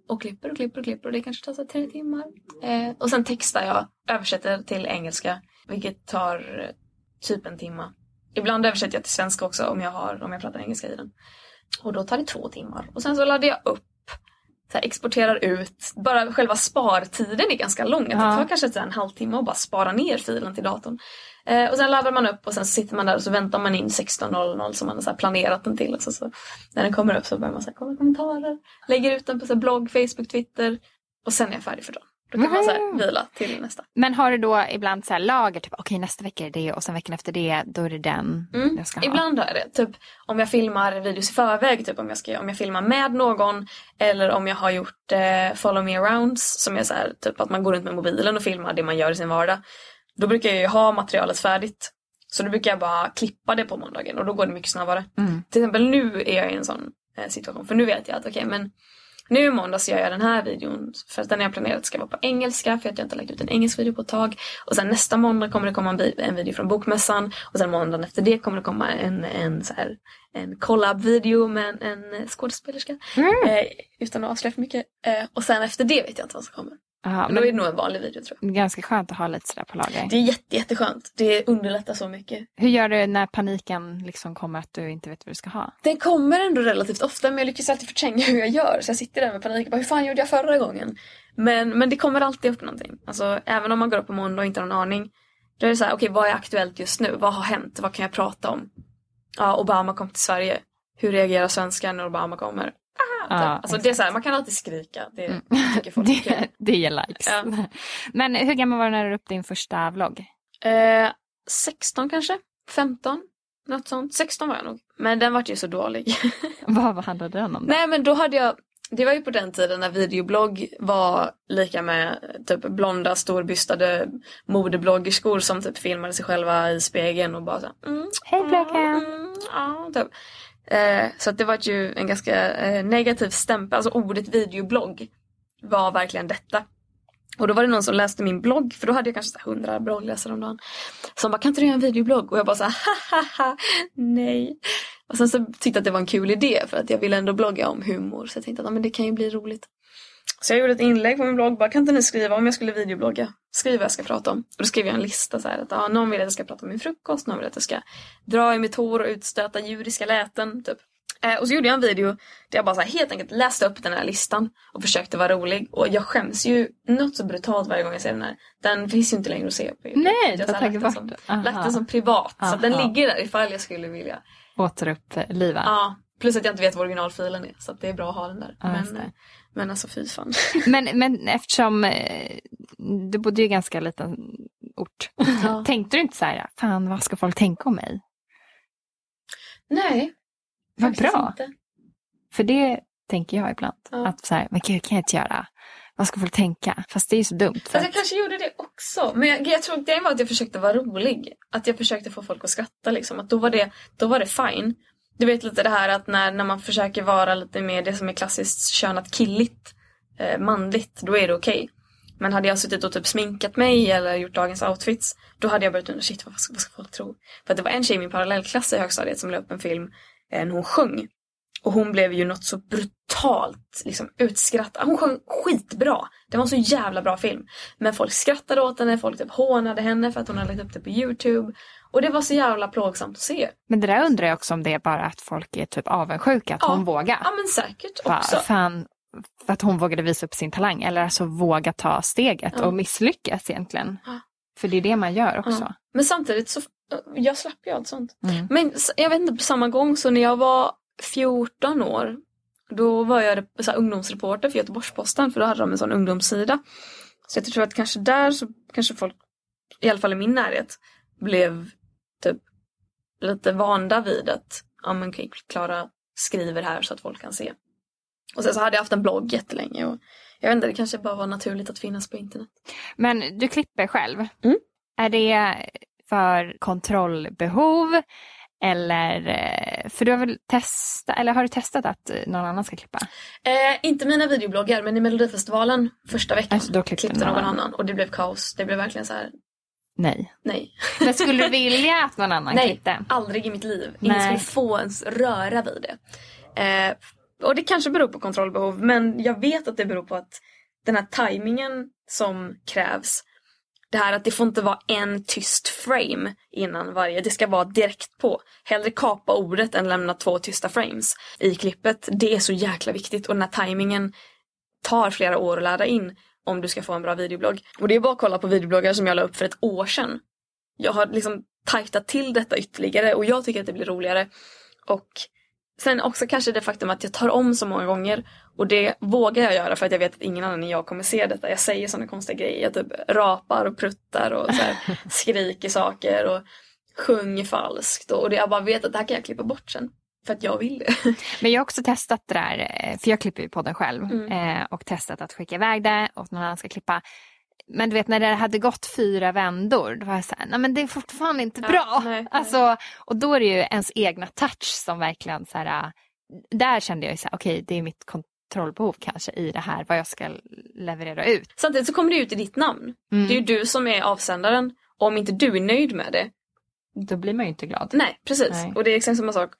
och klipper och klipper och klipper och det kanske tar så här tre timmar. Eh, och sen textar jag, översätter till engelska, vilket tar eh, typ en timme. Ibland översätter jag till svenska också om jag, har, om jag pratar engelska i den. Och då tar det två timmar. Och sen så laddar jag upp så här, exporterar ut. Bara själva spartiden är ganska lång. Ja. Det tar kanske så en halvtimme att bara spara ner filen till datorn. Eh, och sen laddar man upp och sen sitter man där och så väntar man in 16.00 som man har planerat den till. Och så, så, när den kommer upp så börjar man så här, kolla kommentarer, lägger ut den på så blogg, Facebook, Twitter. Och sen är jag färdig för dagen. Då kan man så här, vila till nästa. Men har du då ibland så här lager, typ okej nästa vecka är det och sen veckan efter det, då är det den Mm. jag ska ha? Ibland är det. Typ om jag filmar videos i förväg, typ om jag, ska, om jag filmar med någon eller om jag har gjort eh, follow me arounds som är så här, typ att man går runt med mobilen och filmar det man gör i sin vardag. Då brukar jag ju ha materialet färdigt. Så då brukar jag bara klippa det på måndagen och då går det mycket snabbare. Mm. Till exempel nu är jag i en sån eh, situation för nu vet jag att okej men nu i måndag så gör jag den här videon för att den jag planerat ska vara på engelska för att jag inte har lagt ut en engelsk video på ett tag. Och sen nästa måndag kommer det komma en, en video från bokmässan och sen måndagen efter det kommer det komma en, en, så här, en collab-video med en, en skådespelerska. Eh, utan att avslöja för mycket. Eh, och sen efter det vet jag inte vad som kommer. Aha, Men då är det nog en vanlig video tror jag. ganska skönt att ha lite sådär på lager. Det är jätte, jätteskönt. Det underlättar så mycket. Hur gör du när paniken liksom kommer att du inte vet vad du ska ha? Den kommer ändå relativt ofta men jag lyckas alltid förtränga hur jag gör. Så jag sitter där med panik och bara hur fan gjorde jag förra gången? Men, men det kommer alltid upp någonting. Alltså även om man går upp på måndag och inte har någon aning. Då är det så här, okej vad är aktuellt just nu? Vad har hänt? Vad kan jag prata om? Ja, Obama kom till Sverige. Hur reagerar svenskar när Obama kommer? Ah, Ja, alltså det är så här, man kan alltid skrika. Det tycker folk [laughs] det, det ger likes. Ja. Men hur gammal var du när du upp din första vlogg? Eh, 16 kanske? 15? Något sånt. 16 var jag nog. Men den vart ju så dålig. [laughs] Vad vad handlade den om? Då? Nej men då hade jag, det var ju på den tiden när videoblogg var lika med typ blonda storbystade modebloggerskor som typ filmade sig själva i spegeln och bara så här, mm, Hej bloggen! mm, ja, typ eh, Så att det var ju en ganska eh, negativ stämpel, alltså ordet videoblogg var verkligen detta. Och då var det någon som läste min blogg, för då hade jag kanske 100 bloggläsare om dagen. Som bara, kan inte du göra en videoblogg? Och jag bara så här, haha, nej. Och sen så tyckte jag att det var en kul idé för att jag ville ändå blogga om humor. Så jag tänkte att men det kan ju bli roligt. Så jag gjorde ett inlägg på min blogg, bara kan inte ni skriva om jag skulle videoblogga? Skriv vad jag ska prata om. Och då skrev jag en lista så här att ja, någon vill att jag ska prata om min frukost, någon vill att jag ska dra i mitt hår och utstöta djuriska läten. Typ. Eh, och så gjorde jag en video där jag bara så här, helt enkelt läste upp den här listan och försökte vara rolig. Och jag skäms ju något så brutalt varje gång jag ser den här. Den finns ju inte längre att se på YouTube. Nej, jag du har tagit lagt den bort som, lagt Aha. den som privat. Så att den Aha. ligger där ifall jag skulle vilja. Återuppliva? Ja, plus att jag inte vet vad originalfilen är. Så att det är bra att ha den där. Just men, eh, men alltså fy fan. [laughs] Men, men eftersom eh, du bodde ju i ganska liten ort. Ja. Tänkte du inte så här, fan vad ska folk tänka om mig? Nej. Vad bra. Inte. För det tänker jag ibland. Ja. Att så här, men gud, kan jag inte göra? Vad ska folk tänka? Fast det är ju så dumt. För Fast jag kanske gjorde det också. Men jag, jag tror det var att jag försökte vara rolig. Att jag försökte få folk att skratta liksom. Att då var det, då var det fine. Du vet lite det här att när, när man försöker vara lite mer det som är klassiskt könat killigt, eh, manligt, då är det okej. Men hade jag suttit och typ sminkat mig eller gjort dagens outfits, då hade jag börjat undra shit vad ska, vad ska folk tro? För att det var en tjej i min parallellklass i högstadiet som la upp en film eh, när hon sjöng. Och hon blev ju något så brutalt liksom utskrattad. Ah, hon sjöng skitbra. Det var en så jävla bra film. Men folk skrattade åt henne, folk typ hånade henne för att hon hade lagt upp det på YouTube. Och det var så jävla plågsamt att se. men det där undrar jag också om det är bara att folk är typ avundsjuka att Ja. hon vågar. Ja men säkert Bara, också. fan, för att hon vågade visa upp sin talang. Eller alltså våga ta steget Ja. och misslyckas egentligen. Ja. För det är det man gör också. Men samtidigt så, jag slapp ju allt sånt. Mm. Men jag vet inte, på samma gång så när jag var 14 år då var jag så här, ungdomsreporter för Göteborgs-Posten för då hade de en sån ungdomssida. Så jag tror att kanske där så kanske folk, i alla fall i min närhet, blev typ lite vanda vid att ja men Klara skriver här så att folk kan se. Och sen så hade jag haft en blogg jättelänge och jag vet inte, det kanske bara var naturligt att finnas på internet. Men du klipper själv. Mm. Är det för kontrollbehov? Eller, eh, för du har väl testat, eller har du testat att eh, någon annan ska klippa? Eh, inte mina videobloggar men i Melodifestivalen första veckan Alltså, klippte klippte någon annan och det blev kaos. Det blev verkligen så här, Nej. nej. Men skulle du vilja att någon annan Nej, klippte? aldrig i mitt liv. Ingen Nej. skulle få ens röra vid det. Eh, och det kanske beror på kontrollbehov men jag vet att det beror på att den här tajmingen som krävs. Det här att det får inte vara en tyst frame innan varje. Det ska vara direkt på. Hellre kapa ordet än lämna två tysta frames i klippet. Det är så jäkla viktigt och den här tajmingen tar flera år att lära in om du ska få en bra videoblogg. Och det är bara att kolla på videobloggar som jag la upp för ett år sedan. Jag har liksom tajtat till detta ytterligare och jag tycker att det blir roligare. Och sen också kanske det faktum att jag tar om så många gånger och det vågar jag göra för att jag vet att ingen annan än jag kommer se detta. Jag säger sådana konstiga grejer. Jag typ rapar och pruttar och så här, [laughs] skriker saker och sjunger falskt. Och det, jag bara vet att det här kan jag klippa bort sen. För att jag vill det. [laughs] Men jag har också testat det där, eh, för jag klipper ju podden själv. Mm. Eh, och testat att skicka iväg det och någon annan ska klippa. Men du vet när det hade gått fyra vändor, då var jag såhär, nej men det är fortfarande inte Ja, bra. nej, nej. Alltså, och då är det ju ens egna touch som verkligen så här, äh, där kände jag ju såhär, okej det är mitt kontrollbehov kanske i det här, vad jag ska leverera ut. Samtidigt så kommer det ut i ditt namn. Mm. Det är ju du som är avsändaren. Och om inte du är nöjd med det, Då blir man ju inte glad. nej precis. Nej. Och det är exakt samma sak.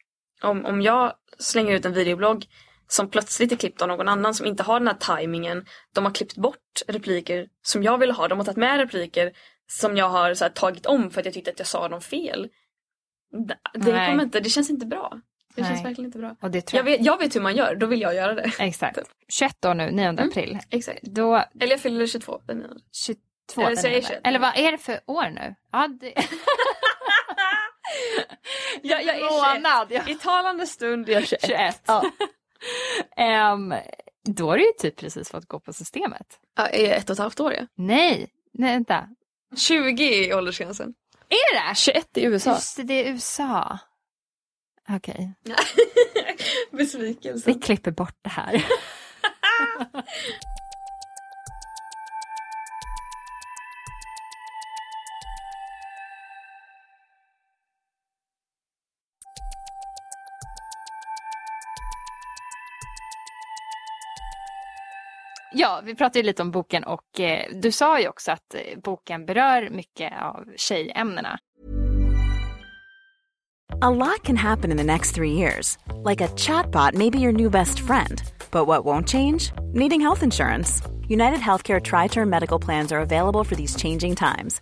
Om, om jag slänger ut en videoblogg som plötsligt är klippt av någon annan som inte har den här tajmingen. De har klippt bort repliker som jag vill ha. De har tagit med repliker som jag har här, tagit om för att jag tyckte att jag sa dem fel. Det, det, kommer inte, det känns inte bra. Det känns Nej. verkligen inte bra. Och det tror Jag jag. vet, jag vet hur man gör, då vill jag göra det. Exakt. [laughs] 21 år nu, 9 april. Exakt. Då, Eller jag fyller 22 den nionde. 22 Eller den säger nionde. 21. Eller vad är det för år nu? Ja, det... [laughs] Jag, jag är 21. Månad, ja. I talande stund är jag 21. 21. Ja. [laughs] Ehm, då har du ju typ precis fått gå på systemet. Ja, är jag ett och ett halvt år ja. Nej, nej vänta. 20 är åldersgränsen. Är det? 21 i USA. Just det, det är USA. Okej, [laughs] Besvikelse. vi klipper bort det här. [laughs] Ja, vi pratade ju lite om boken och eh, du sa ju också att eh, boken berör mycket av tjejämnena. A lot can happen in the next three years. Like a chatbot may be your new best friend. But what won't change? Needing health insurance. United Healthcare Tri Term Medical Plans are available for these changing times.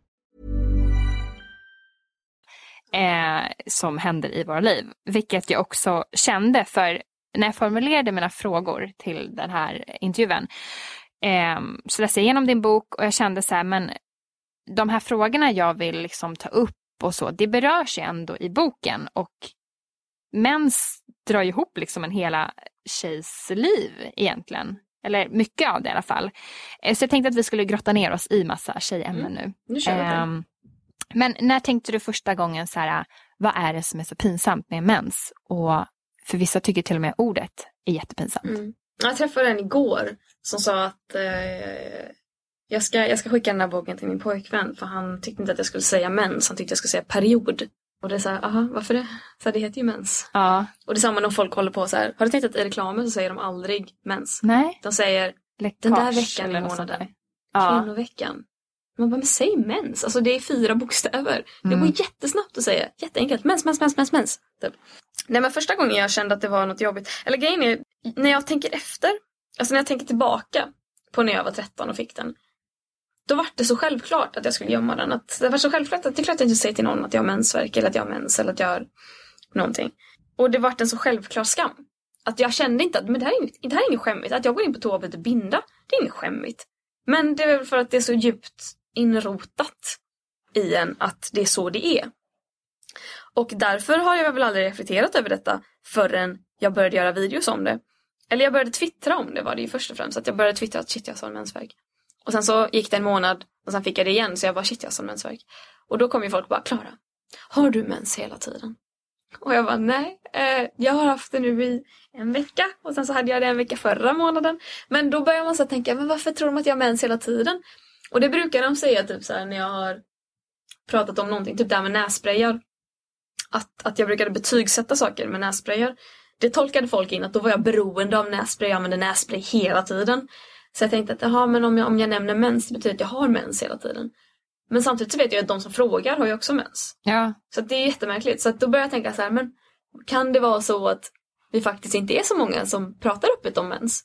Eh, som händer i våra liv. Vilket jag också kände för när jag formulerade mina frågor till den här intervjun eh, så läste jag igenom din bok och jag kände så här, men de här frågorna jag vill liksom ta upp och så, det berörs ju ändå i boken och mens drar ihop liksom en hela tjejs liv egentligen. Eller mycket av det i alla fall. Eh, Så jag tänkte att vi skulle grotta ner oss i massa tjejämnen nu. Nu kör vi. Ehm, men när tänkte du första gången så här, vad är det som är så pinsamt med mens? Och för vissa tycker till och med ordet är jättepinsamt. Mm. Jag träffade en igår som sa att eh, jag, ska, jag ska skicka den här boken till min pojkvän för han tyckte inte att jag skulle säga mens, han tyckte jag skulle säga period. Och det är så här, aha, varför det? Så här, det heter ju mens. Ja, Och det är samma när folk håller på så här, har du tänkt att i reklamen så säger de aldrig mens? nej. De säger Läckage den där veckan i månaden. Ja, kvinnoveckan. Man bara, men säg mens. Alltså det är fyra bokstäver. Det Mm. går jättesnabbt att säga. Jätteenkelt. Mens, mens, mens, mens, mens. Typ. Nej men första gången jag kände att det var något jobbigt. Eller grejen är, när jag tänker efter. Alltså när jag tänker tillbaka på när jag var 13 och fick den. Då var det så självklart att jag skulle gömma den. Att det var så självklart att det är klart att jag inte säger till någon att jag har mensvärk eller att jag har mens eller att jag har någonting. Och det vart en så självklar skam. Att jag kände inte att men det, här är inget, det här är inget skämmigt. Att jag går in på toa och byter binda, det är inget skämmigt. Men det är väl för att det är så djupt inrotat i en att det är så det är. Och därför har jag väl aldrig reflekterat över detta förrän jag började göra videos om det. Eller jag började twittra om det var det ju först och främst. Att jag började twittra att shit jag har mensvärk. Och sen så gick det en månad och sen fick jag det igen så jag bara shit jag har mensvärk. Och då kom ju folk bara Klara, har du mens hela tiden? Och jag bara nej, eh, jag har haft det nu i en vecka och sen så hade jag det en vecka förra månaden. Men då börjar man så tänka, men varför tror de att jag har mens hela tiden? Och det brukar de säga typ så här när jag har pratat om någonting, typ det här med nässprayar. Att, att jag brukade betygsätta saker med nässprayar. Det tolkade folk in att då var jag beroende av nässpray, jag använde nässpray hela tiden. Så jag tänkte att jaha, men om jag, om jag nämner mens det betyder att jag har mens hela tiden. Men samtidigt så vet jag att de som frågar har ju också mens. Ja. Så det är jättemärkligt. Så då börjar jag tänka så här, men kan det vara så att vi faktiskt inte är så många som pratar öppet om mens?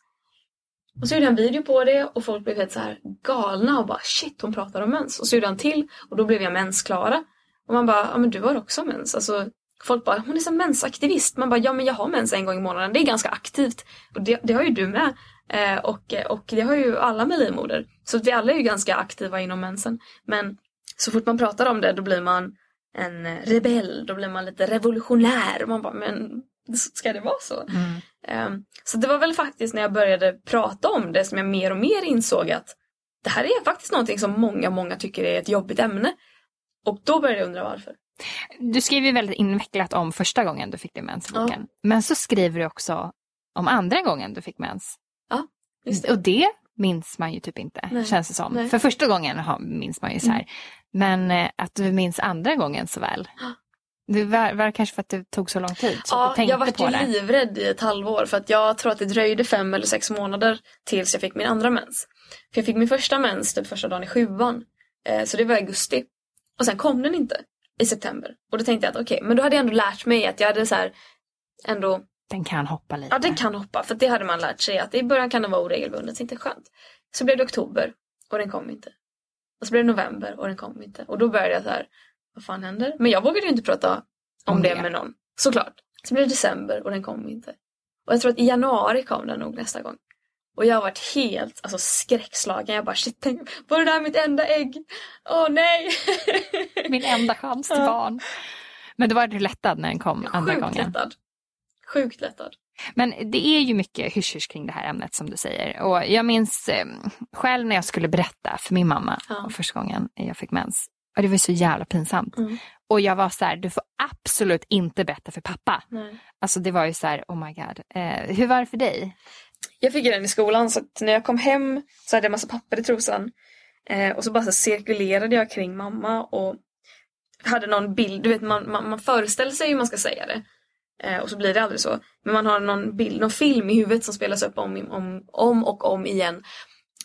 Och så gjorde jag en video på det och folk blev helt så här galna och bara shit hon pratar om mens. Och så gjorde han till och då blev jag mensklara. Och man bara, ja men du har också mens. Alltså, folk bara, hon är så mensaktivist. Man bara, ja men jag har mens en gång i månaden. Det är ganska aktivt. Och det, det har ju du med. Eh, och, och det har ju alla med livmoder. Så vi alla är ju ganska aktiva inom mensen. Men så fort man pratar om det då blir man en rebell. Då blir man lite revolutionär. Man bara, men ska det vara så? Mm. Um, så det var väl faktiskt när jag började prata om det som jag mer och mer insåg att det här är faktiskt någonting som många, många tycker är ett jobbigt ämne. Och då började jag undra varför. Du skriver väldigt invecklat om första gången du fick din mens i boken. Men så skriver du också om andra gången du fick mens. Ja, just det. Och det minns man ju typ inte, Nej. känns det som. Nej. För första gången minns man ju så här. Men eh, att du minns andra gången så väl. Det var, var det kanske för att det tog så lång tid? Så att Ja, jag var ju det. livrädd i ett halvår för att jag tror att det dröjde fem eller sex månader tills jag fick min andra mens. För jag fick min första mens typ första dagen i sjuan. Eh, så det var i augusti. Och sen kom den inte i september. Och då tänkte jag att okej, men då hade jag ändå lärt mig att jag hade så här ändå Den kan hoppa lite. Ja, den kan hoppa. För det hade man lärt sig att i början kan den vara oregelbundet. Så inte skönt. Så blev det oktober och den kom inte. Och så blev det november och den kom inte. Och då började jag så här, vad fan händer? Men jag vågade ju inte prata om, Om det. det. med någon. Såklart. Så blev det december och den kom inte. Och jag tror att i januari kom den nog nästa gång. Och jag har varit helt alltså, skräckslagen. Jag bara shit, tänk, var det där mitt enda ägg? Åh nej! [laughs] Min enda chans till barn. Men då var du lättad när den kom andra Sjukt gången. lättad. Sjukt lättad. Men det är ju mycket hysch kring det här ämnet som du säger. Och jag minns eh, själv när jag skulle berätta för min mamma Ja. första gången jag fick mens. Och det var så jävla pinsamt. Mm. Och jag var så här, du får absolut inte berätta för pappa. Nej. Alltså det var ju så här, oh my god. Eh, hur var det för dig? Jag fick ju den i skolan så att när jag kom hem så hade jag massa papper i trosan. Eh, och så bara så cirkulerade jag kring mamma och hade någon bild, du vet man, man, man föreställer sig hur man ska säga det. Eh, och så blir det aldrig så. Men man har någon bild, någon film i huvudet som spelas upp om, om, om och om igen.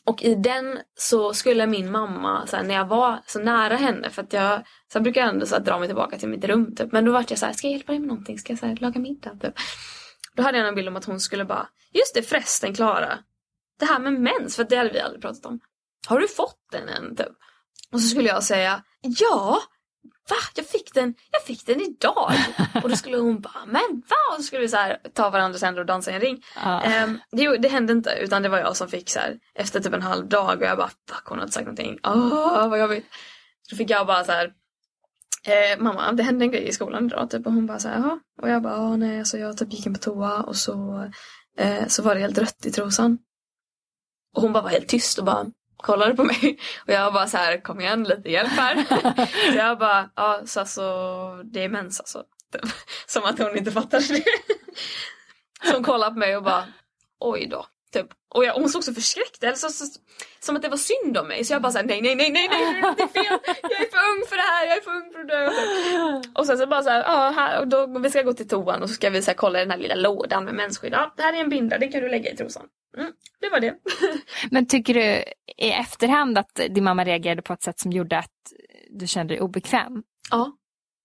Och i den så skulle min mamma, så här, när jag var så nära henne, för att jag, så här, brukar ändå så här, dra mig tillbaka till mitt rum typ. Men då var jag så här, ska jag hjälpa dig med någonting? Ska jag så här, laga middag? Typ. Då hade jag en bild om att hon skulle bara, just det förresten Klara. Det här med mens, för det hade vi aldrig pratat om. Har du fått den än? Typ. Och så skulle jag säga, ja, va? Jag fick den, jag fick den idag. Och då skulle hon bara, men va? Och så skulle vi så här, ta varandras händer och dansa i en ring. Ja. Ehm, det, det hände inte, utan det var jag som fick så här, efter typ en halv dag och jag bara, fuck hon har inte sagt någonting. Åh, vad jobbigt. Då fick jag bara så här, eh, mamma det hände en grej i skolan idag typ och hon bara så här, Jaha. Och jag bara, "Ja, nej alltså jag typ gick in på toa och så, eh, så var det helt rött i trosan. Och hon bara var helt tyst och bara kollade på mig. [laughs] Och jag bara så här, kom igen lite hjälp här. [laughs] så jag bara, ja så alltså det är mens alltså. [laughs] Som att hon inte fattade det. så hon kollade på mig och bara, oj då. Typ. Och, jag, hon såg så förskräckt eller så, så, som att det var synd om mig. Så jag bara såhär, nej nej nej nej nej det är fel. Jag är för ung för det här, jag är för ung för att dö. Och sen så bara såhär, ja här, och då, vi ska gå till toan och så ska vi så här, kolla i den här lilla lådan med mensskydd. Ja, det här är en binda, det kan du lägga i trosan. Mm, det var det. [laughs] Men tycker du i efterhand att din mamma reagerade på ett sätt som gjorde att du kände dig obekväm? Ja.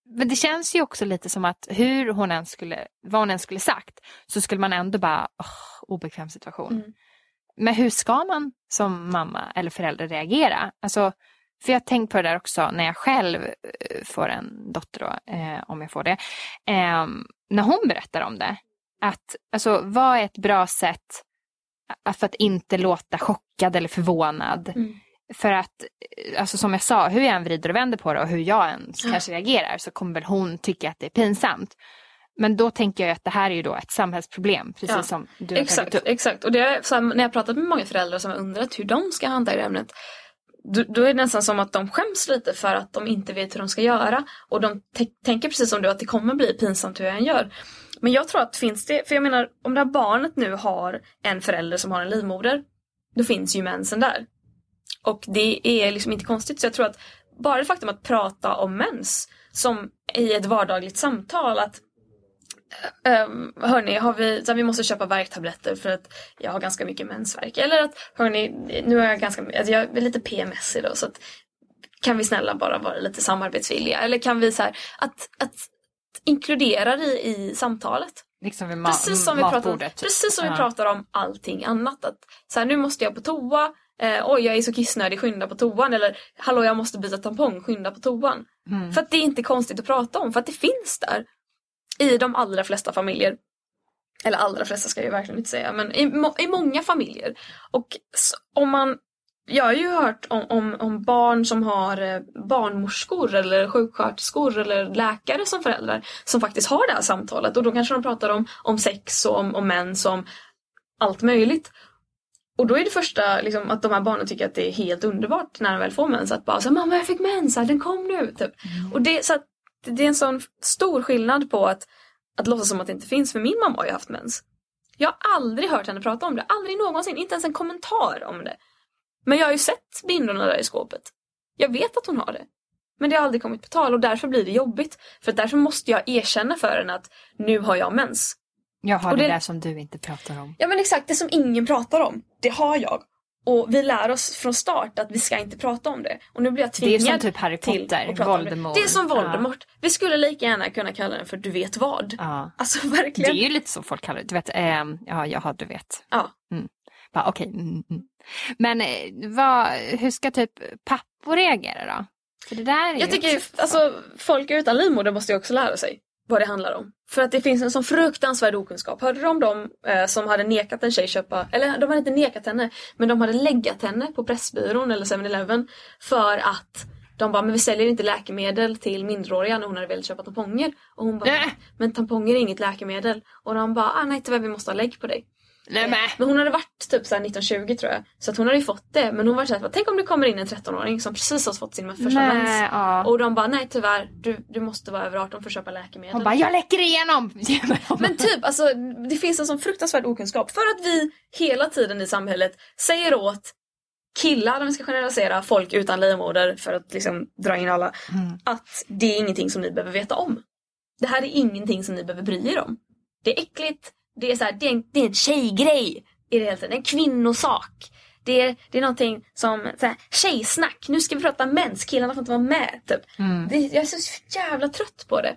Men det känns ju också lite som att hur hon än skulle, vad hon än skulle sagt så skulle man ändå bara, åh, obekväm situation. Mm. Men hur ska man som mamma eller förälder reagera? Alltså, För jag har tänkt på det där också när jag själv eh, får en dotter då, eh, om jag får det. Eh, när hon berättar om det. Att, alltså, vad är ett bra sätt för att inte låta chockad eller förvånad? Mm. För att, eh, alltså som jag sa, hur jag än vrider och vänder på det och hur jag än kanske reagerar så kommer väl hon tycka att det är pinsamt. Men då tänker jag att det här är ju då ett samhällsproblem, precis Ja, som du har Exakt, tagit upp. exakt. Och det är, så här, när jag pratat med många föräldrar som har undrat hur de ska hantera det ämnet. Då, då är det nästan som att de skäms lite för att de inte vet hur de ska göra. Och de tänker precis som du att det kommer bli pinsamt hur jag än gör. Men jag tror att finns det, för jag menar om det här barnet nu har en förälder som har en livmoder. Då finns ju mensen där. Och det är liksom inte konstigt så jag tror att bara det faktum att prata om mens som i ett vardagligt samtal att Um, hörni, har vi, så vi måste köpa värktabletter för att jag har ganska mycket mensvärk. Eller att hörni, nu är jag ganska, alltså jag är lite PMS idag så att kan vi snälla bara vara lite samarbetsvilliga? Eller kan vi så här, att, att inkludera det i samtalet. Liksom vid ma- Precis som, vi pratar, typ. precis som Ja. vi pratar om allting annat. Att, så här, nu måste jag på toa. Eh, oj, jag är så kissnödig, skynda på toan. Eller hallå, jag måste byta tampong, skynda på toan. Mm. För att det är inte konstigt att prata om, för att det finns där. I de allra flesta familjer. Eller allra flesta ska jag ju verkligen inte säga, men i, må- i många familjer. Och om man jag har ju hört om, om, om barn som har eh, barnmorskor eller sjuksköterskor eller läkare som föräldrar som faktiskt har det här samtalet och då kanske de pratar om, om sex och om, om mens och om allt möjligt. Och då är det första liksom, att de här barnen tycker att det är helt underbart när de väl får mens. Att bara så mamma jag fick mens, den kom nu. Typ. Och det, så att, det är en sån stor skillnad på att, att låtsas som att det inte finns. För min mamma har ju haft mens. Jag har aldrig hört henne prata om det. Aldrig någonsin. Inte ens en kommentar om det. Men jag har ju sett bindorna där i skåpet. Jag vet att hon har det. Men det har aldrig kommit på tal och därför blir det jobbigt. För därför måste jag erkänna för henne att nu har jag mens. Jag har det, det- där som du inte pratar om. Ja men exakt, det som ingen pratar om, det har jag. Och vi lär oss från start att vi ska inte prata om det. Och nu blir jag Det är tvingad som typ Harry Potter, Voldemort. Det. det är som Ja. Voldemort. Vi skulle lika gärna kunna kalla den för du vet vad. Ja. Alltså Det verkligen. är ju lite så folk kallar det. Du vet, ehm, ja, jaha, du vet. Ja. Mm. Bara, Okej. Mm, mm. Men eh, vad, hur ska typ pappor reagera då? För det där är ju Jag tycker också- alltså folk utan livmoder måste ju också lära sig vad det handlar om. För att det finns en sån fruktansvärd okunskap. Hörde du om dem eh, som hade nekat en tjej köpa, eller de hade inte nekat henne, men de hade läggat henne på Pressbyrån eller 7-Eleven för att de bara, men vi säljer inte läkemedel till minderåriga när hon hade velat köpa tamponger. Och hon bara, Nej. men tamponger är inget läkemedel. Och de bara, ah, nej tyvärr vi måste ha lägg på dig. Nej, men. Men hon hade varit typ såhär 1920 tror jag. Så att hon hade ju fått det. Men hon var såhär, tänk om det kommer in en 13-åring som precis har fått sin första Nej, mens. ja. Och de bara, nej tyvärr, du, du måste vara över 18 för att köpa läkemedel. Hon bara, jag läcker igenom! [laughs] Men typ, alltså det finns en sån fruktansvärd okunskap. För att vi hela tiden i samhället säger åt killar, om vi ska generalisera, folk utan livmoder för att liksom dra in alla. Att det är ingenting som ni behöver veta om. Det här är ingenting som ni behöver bry er om. Det är äckligt, det är, så här, det är, en, det är en tjejgrej. Är det hela tiden. En kvinnosak. Det är, det är någonting som så här, tjejsnack, nu ska vi prata mens, killarna får inte vara med. Typ. Det, jag är så jävla trött på det.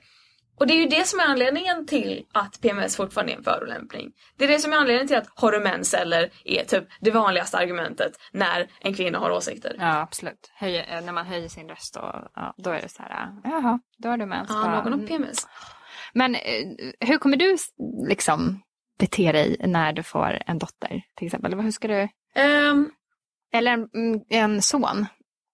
Och det är ju det som är anledningen till att PMS fortfarande är en förolämpning. Det är det som är anledningen till att har du mens eller är typ det vanligaste argumentet när en kvinna har åsikter. Ja, absolut. Höj, eh, när man höjer sin röst och, ja, då är det så här, äh, jaha, då har du mens. Ja, Bara, någon har mm. PMS. Men eh, hur kommer du liksom bete dig när du får en dotter till exempel? Hur ska du, Ehm, eller en, mm, en son?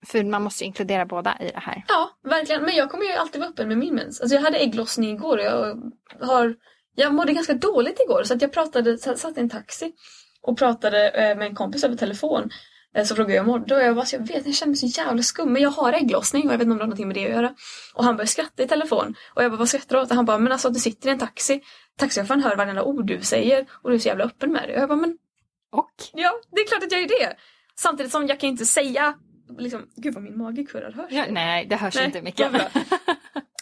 För man måste ju inkludera båda i det här. ja, verkligen. Men jag kommer ju alltid vara öppen med min mens. Alltså jag hade ägglossning igår och jag har... Jag mådde ganska dåligt igår så att jag pratade, satt satt i en taxi och pratade eh, med en kompis över telefon. Eh, Så frågade jag hur jag mådde och jag bara, jag vet, jag känner mig så jävla skum men jag har ägglossning och jag vet inte om det har någonting med det att göra. Och han började skratta i telefon och jag bara, vad skrattar du åt? Och han bara, men alltså du sitter i en taxi. Taxichauffören hör varenda ord du säger och du är så jävla öppen med det. Och jag bara, men Och? ja, det är klart att jag är det. Samtidigt som jag kan inte säga, liksom, gud vad min mage kurrar, hörs Ja, nej, det hörs Nej, inte mycket. [laughs]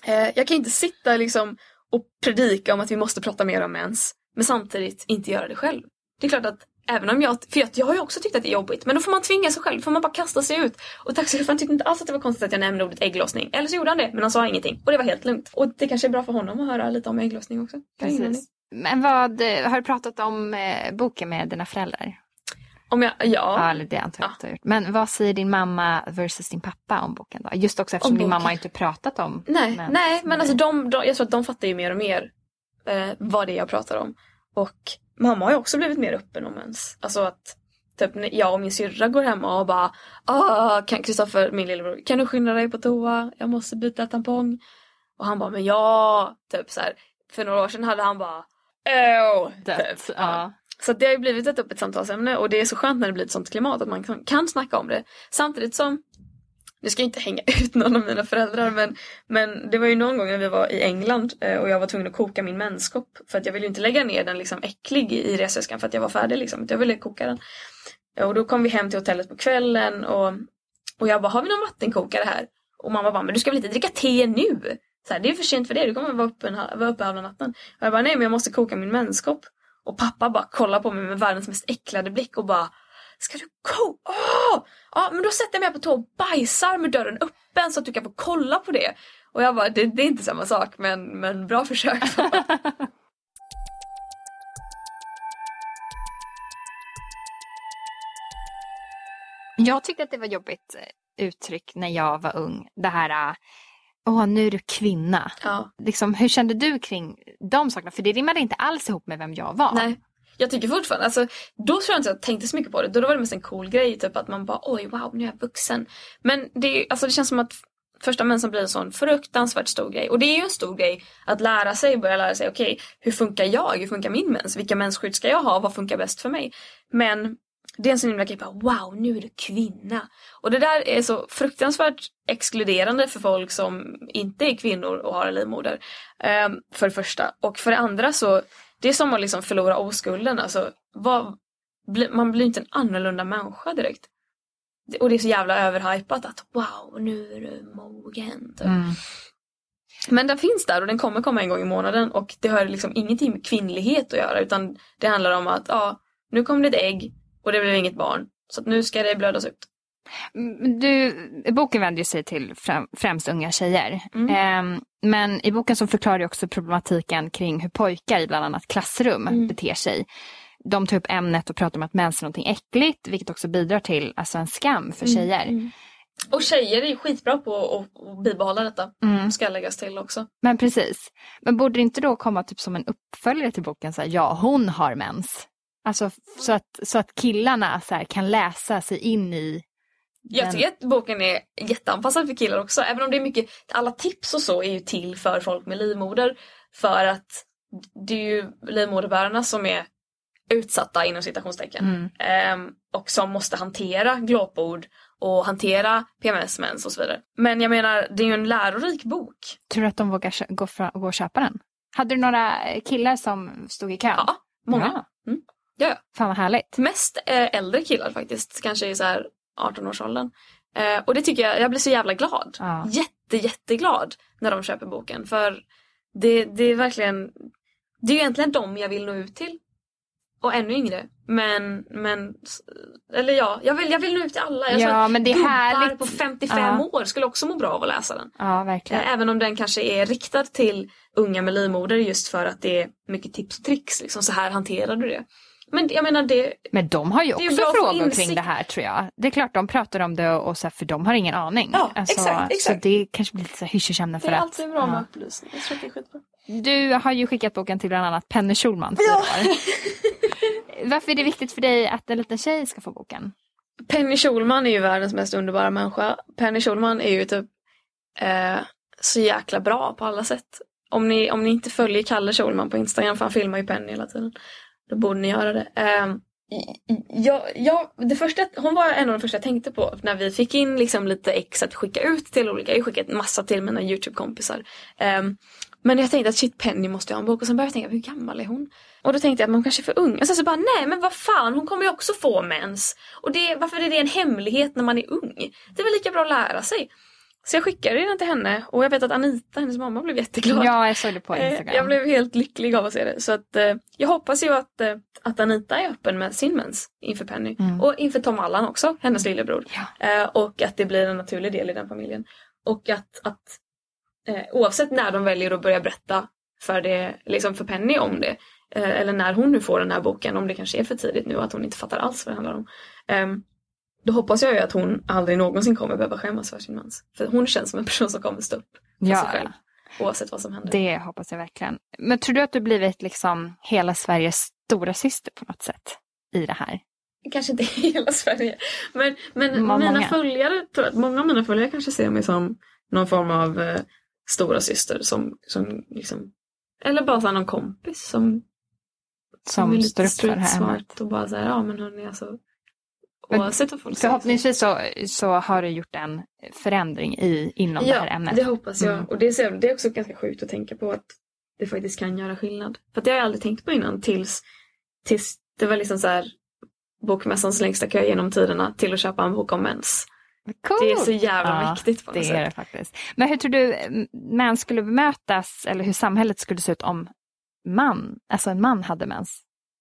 Eh, jag kan inte sitta liksom och predika om att vi måste prata mer om mens, men samtidigt inte göra det själv. Det är klart att även om jag, för jag, jag har ju också tyckt att det är jobbigt, men då får man tvinga sig själv, får man bara kasta sig ut. Och taxichauffören tyckte inte alls att det var konstigt att jag nämnde ordet ägglossning. Eller så gjorde han det, men han sa ingenting. Och det var helt lugnt. Och det kanske är bra för honom att höra lite om ägglossning också. Precis. Men vad, har du pratat om eh, boken med dina föräldrar? Om jag, ja. Ja, eller det antar jag att du har gjort. Men vad säger din mamma versus din pappa om boken då? Just också eftersom Om din mamma inte pratat om Nej, mens nej men alltså de, de, jag tror att de fattar ju mer och mer eh, vad det är jag pratar om. Och mamma har ju också blivit mer öppen om mens. Alltså att typ jag och min syrra går hemma och bara ah, kan Kristoffer, min lillebror, kan du skynda dig på toa? Jag måste byta tampong. Och han bara, men ja, typ så här. För några år sedan hade han bara! Dött, Typ. ja. Så det har ju blivit ett öppet samtalsämne och det är så skönt när det blir ett sånt klimat att man kan, kan snacka om det. Samtidigt som, nu ska jag inte hänga [laughs] ut någon av mina föräldrar men, men det var ju någon gång när vi var i England eh, och jag var tvungen att koka min menskopp för att jag ville ju inte lägga ner den liksom äcklig i resväskan för att jag var färdig liksom. Jag ville koka den. Eh, och då kom vi hem till hotellet på kvällen och, och jag bara, har vi någon vattenkokare här? Och mamma bara, men du ska väl inte dricka te nu? Så här, det är för sent för det, du kommer vara uppe, vara uppe halva natten. Och jag bara, nej men jag måste koka min menskopp. Och pappa bara kollar på mig med världens mest äcklade blick och bara Ska du koka? Åh! Ja men då sätter jag mig på tå och bajsar med dörren öppen så att du kan få kolla på det. Och jag bara, det, det är inte samma sak men, men bra försök. [laughs] Jag tyckte att det var jobbigt eh, uttryck när jag var ung. Det här, äh, åh nu är du kvinna. ja. Liksom, hur kände du kring de sakerna? För det rimmade inte alls ihop med vem jag var. Nej. Jag tycker fortfarande, alltså, då tror jag inte jag tänkte så mycket på det. Då var det mest en cool grej, typ att man bara oj wow nu är jag vuxen. Men det, alltså, det känns som att första mensen blir en sån fruktansvärt stor grej. Och det är ju en stor grej att lära sig, börja lära sig, okej hur funkar jag? Hur funkar min mens? Vilka mensskydd ska jag ha? Vad funkar bäst för mig? Men det är en sån himla grej, bara, wow nu är du kvinna. Och det där är så fruktansvärt exkluderande för folk som inte är kvinnor och har en livmoder. Um, för det första. Och för det andra så, det är som att liksom förlora oskulden. Alltså, vad, man blir inte en annorlunda människa direkt. Och det är så jävla överhypat att wow, nu är du mogen. Typ. Mm. Men den finns där och den kommer komma en gång i månaden och det har liksom ingenting med kvinnlighet att göra utan det handlar om att ja, nu kom det ett ägg och det blev inget barn. Så att nu ska det blödas ut. Mm, Du, boken vänder sig till främ, främst unga tjejer. Mm. Ehm, men i boken så förklarar du också problematiken kring hur pojkar i bland annat klassrum Mm. beter sig. De tar upp ämnet och pratar om att mens är någonting äckligt, vilket också bidrar till alltså, en skam för Mm, tjejer. Och tjejer är ju skitbra på att, att bibehålla detta. Mm. Ska läggas till också. Men precis. Men borde det inte då komma typ som en uppföljare till boken, så här, ja hon har mens. Alltså så att, så att killarna så här, kan läsa sig in i Jag tycker att boken är jätteanpassad för killar också. Även om det är mycket, alla tips och så är ju till för folk med livmoder. För att det är ju livmoderbärarna som är utsatta inom citationstecken. Mm. Ehm, och som måste hantera glåpord och hantera PMS, mens och så vidare. Men jag menar, det är ju en lärorik bok. Tror du att de vågar kö- gå, fra, gå och köpa den? Hade du några killar som stod i kön? Ja, många. Ja. Mm. Ja, ja. Fan vad härligt. Mest eh, äldre killar faktiskt, kanske i så här 18-årsåldern. Eh, och det tycker jag, jag blir så jävla glad. Ja. Jätte, jätteglad när de köper boken. För det, det är verkligen, det är ju egentligen dem jag vill nå ut till. Och ännu yngre. Men, men, eller ja, jag vill, jag vill nå ut till alla. Jag Ja, men det är härligt. på 55 Ja. år skulle också må bra av att läsa den. Ja, verkligen. Eh, Även om den kanske är riktad till unga med livmoder just för att det är mycket tips och tricks. Liksom, så här hanterar du det. Men jag menar det, Men de har ju Det också att frågor kring det här tror jag. Det är klart de pratar om det och så här, för de har ingen aning. Ja, exakt, exakt. Så det kanske blir lite så här hysch-ämne det för är att. alltid bra med ja. upplysning. Jag tror att det är skitbra. Du har ju skickat boken till bland annat Penny Schulman. Ja. [laughs] Varför är det viktigt för dig att en liten tjej ska få boken? Penny Schulman är ju världens mest underbara människa. Penny Schulman är ju typ eh, så jäkla bra på alla sätt. Om ni, om ni inte följer Kalle Schulman på Instagram, för han filmar ju Penny hela tiden. Då borde ni göra det. Um, jag, jag, det första, hon var en av de första jag tänkte på när vi fick in liksom lite ex att skicka ut till olika. Jag har skickat massa till mina YouTube-kompisar. Um, men jag tänkte att shit Penny måste jag ha en bok och sen började jag tänka hur gammal är hon? Och då tänkte jag att hon kanske är för ung. Och sen så bara nej men vad fan hon kommer ju också få mens. Och det, varför är det en hemlighet när man är ung? Det är väl lika bra att lära sig. Så jag skickade den till henne och jag vet att Anita, hennes mamma, blev jätteglad. Ja, jag såg det på Eh, Instagram. Jag blev helt lycklig av att se det. Så att, eh, jag hoppas ju att, eh, att Anita är öppen med sin mens inför Penny. Mm. Och inför Tom Allan också, hennes lillebror. Eh, och att det blir en naturlig del i den familjen. Och att, att oavsett när de väljer att börja berätta för, det, liksom för Penny om det. eller när hon nu får den här boken, om det kanske är för tidigt nu att hon inte fattar alls vad det handlar om. Då hoppas jag ju att hon aldrig någonsin kommer behöva skämmas för sin mens. För hon känns som en person som kommer stå upp för Ja. sig själv. Oavsett vad som händer. Det hoppas jag verkligen. Men tror du att du blivit liksom hela Sveriges stora syster på något sätt i det här? Kanske inte [laughs] hela Sverige. Men, men mina följare, tror jag, många av mina följare kanske ser mig som någon form av eh, stora syster som, som liksom, eller bara så här någon kompis som, Som lite står upp för det här och bara säger ja men hörni alltså. Oavsett vad folk säger. Förhoppningsvis så, så har du gjort en förändring i, inom det här ämnet. det hoppas jag. Mm. Och det är, så, det är också ganska sjukt att tänka på att det faktiskt kan göra skillnad. För det har jag aldrig tänkt på innan tills, tills det var liksom så här bokmässans längsta kö genom tiderna till att köpa en bok om mens. Coolt. Det är så jävla Ja, mäktigt på något Det sätt. är det faktiskt. Men hur tror du män skulle bemötas eller hur samhället skulle se ut om man, alltså en man hade mens?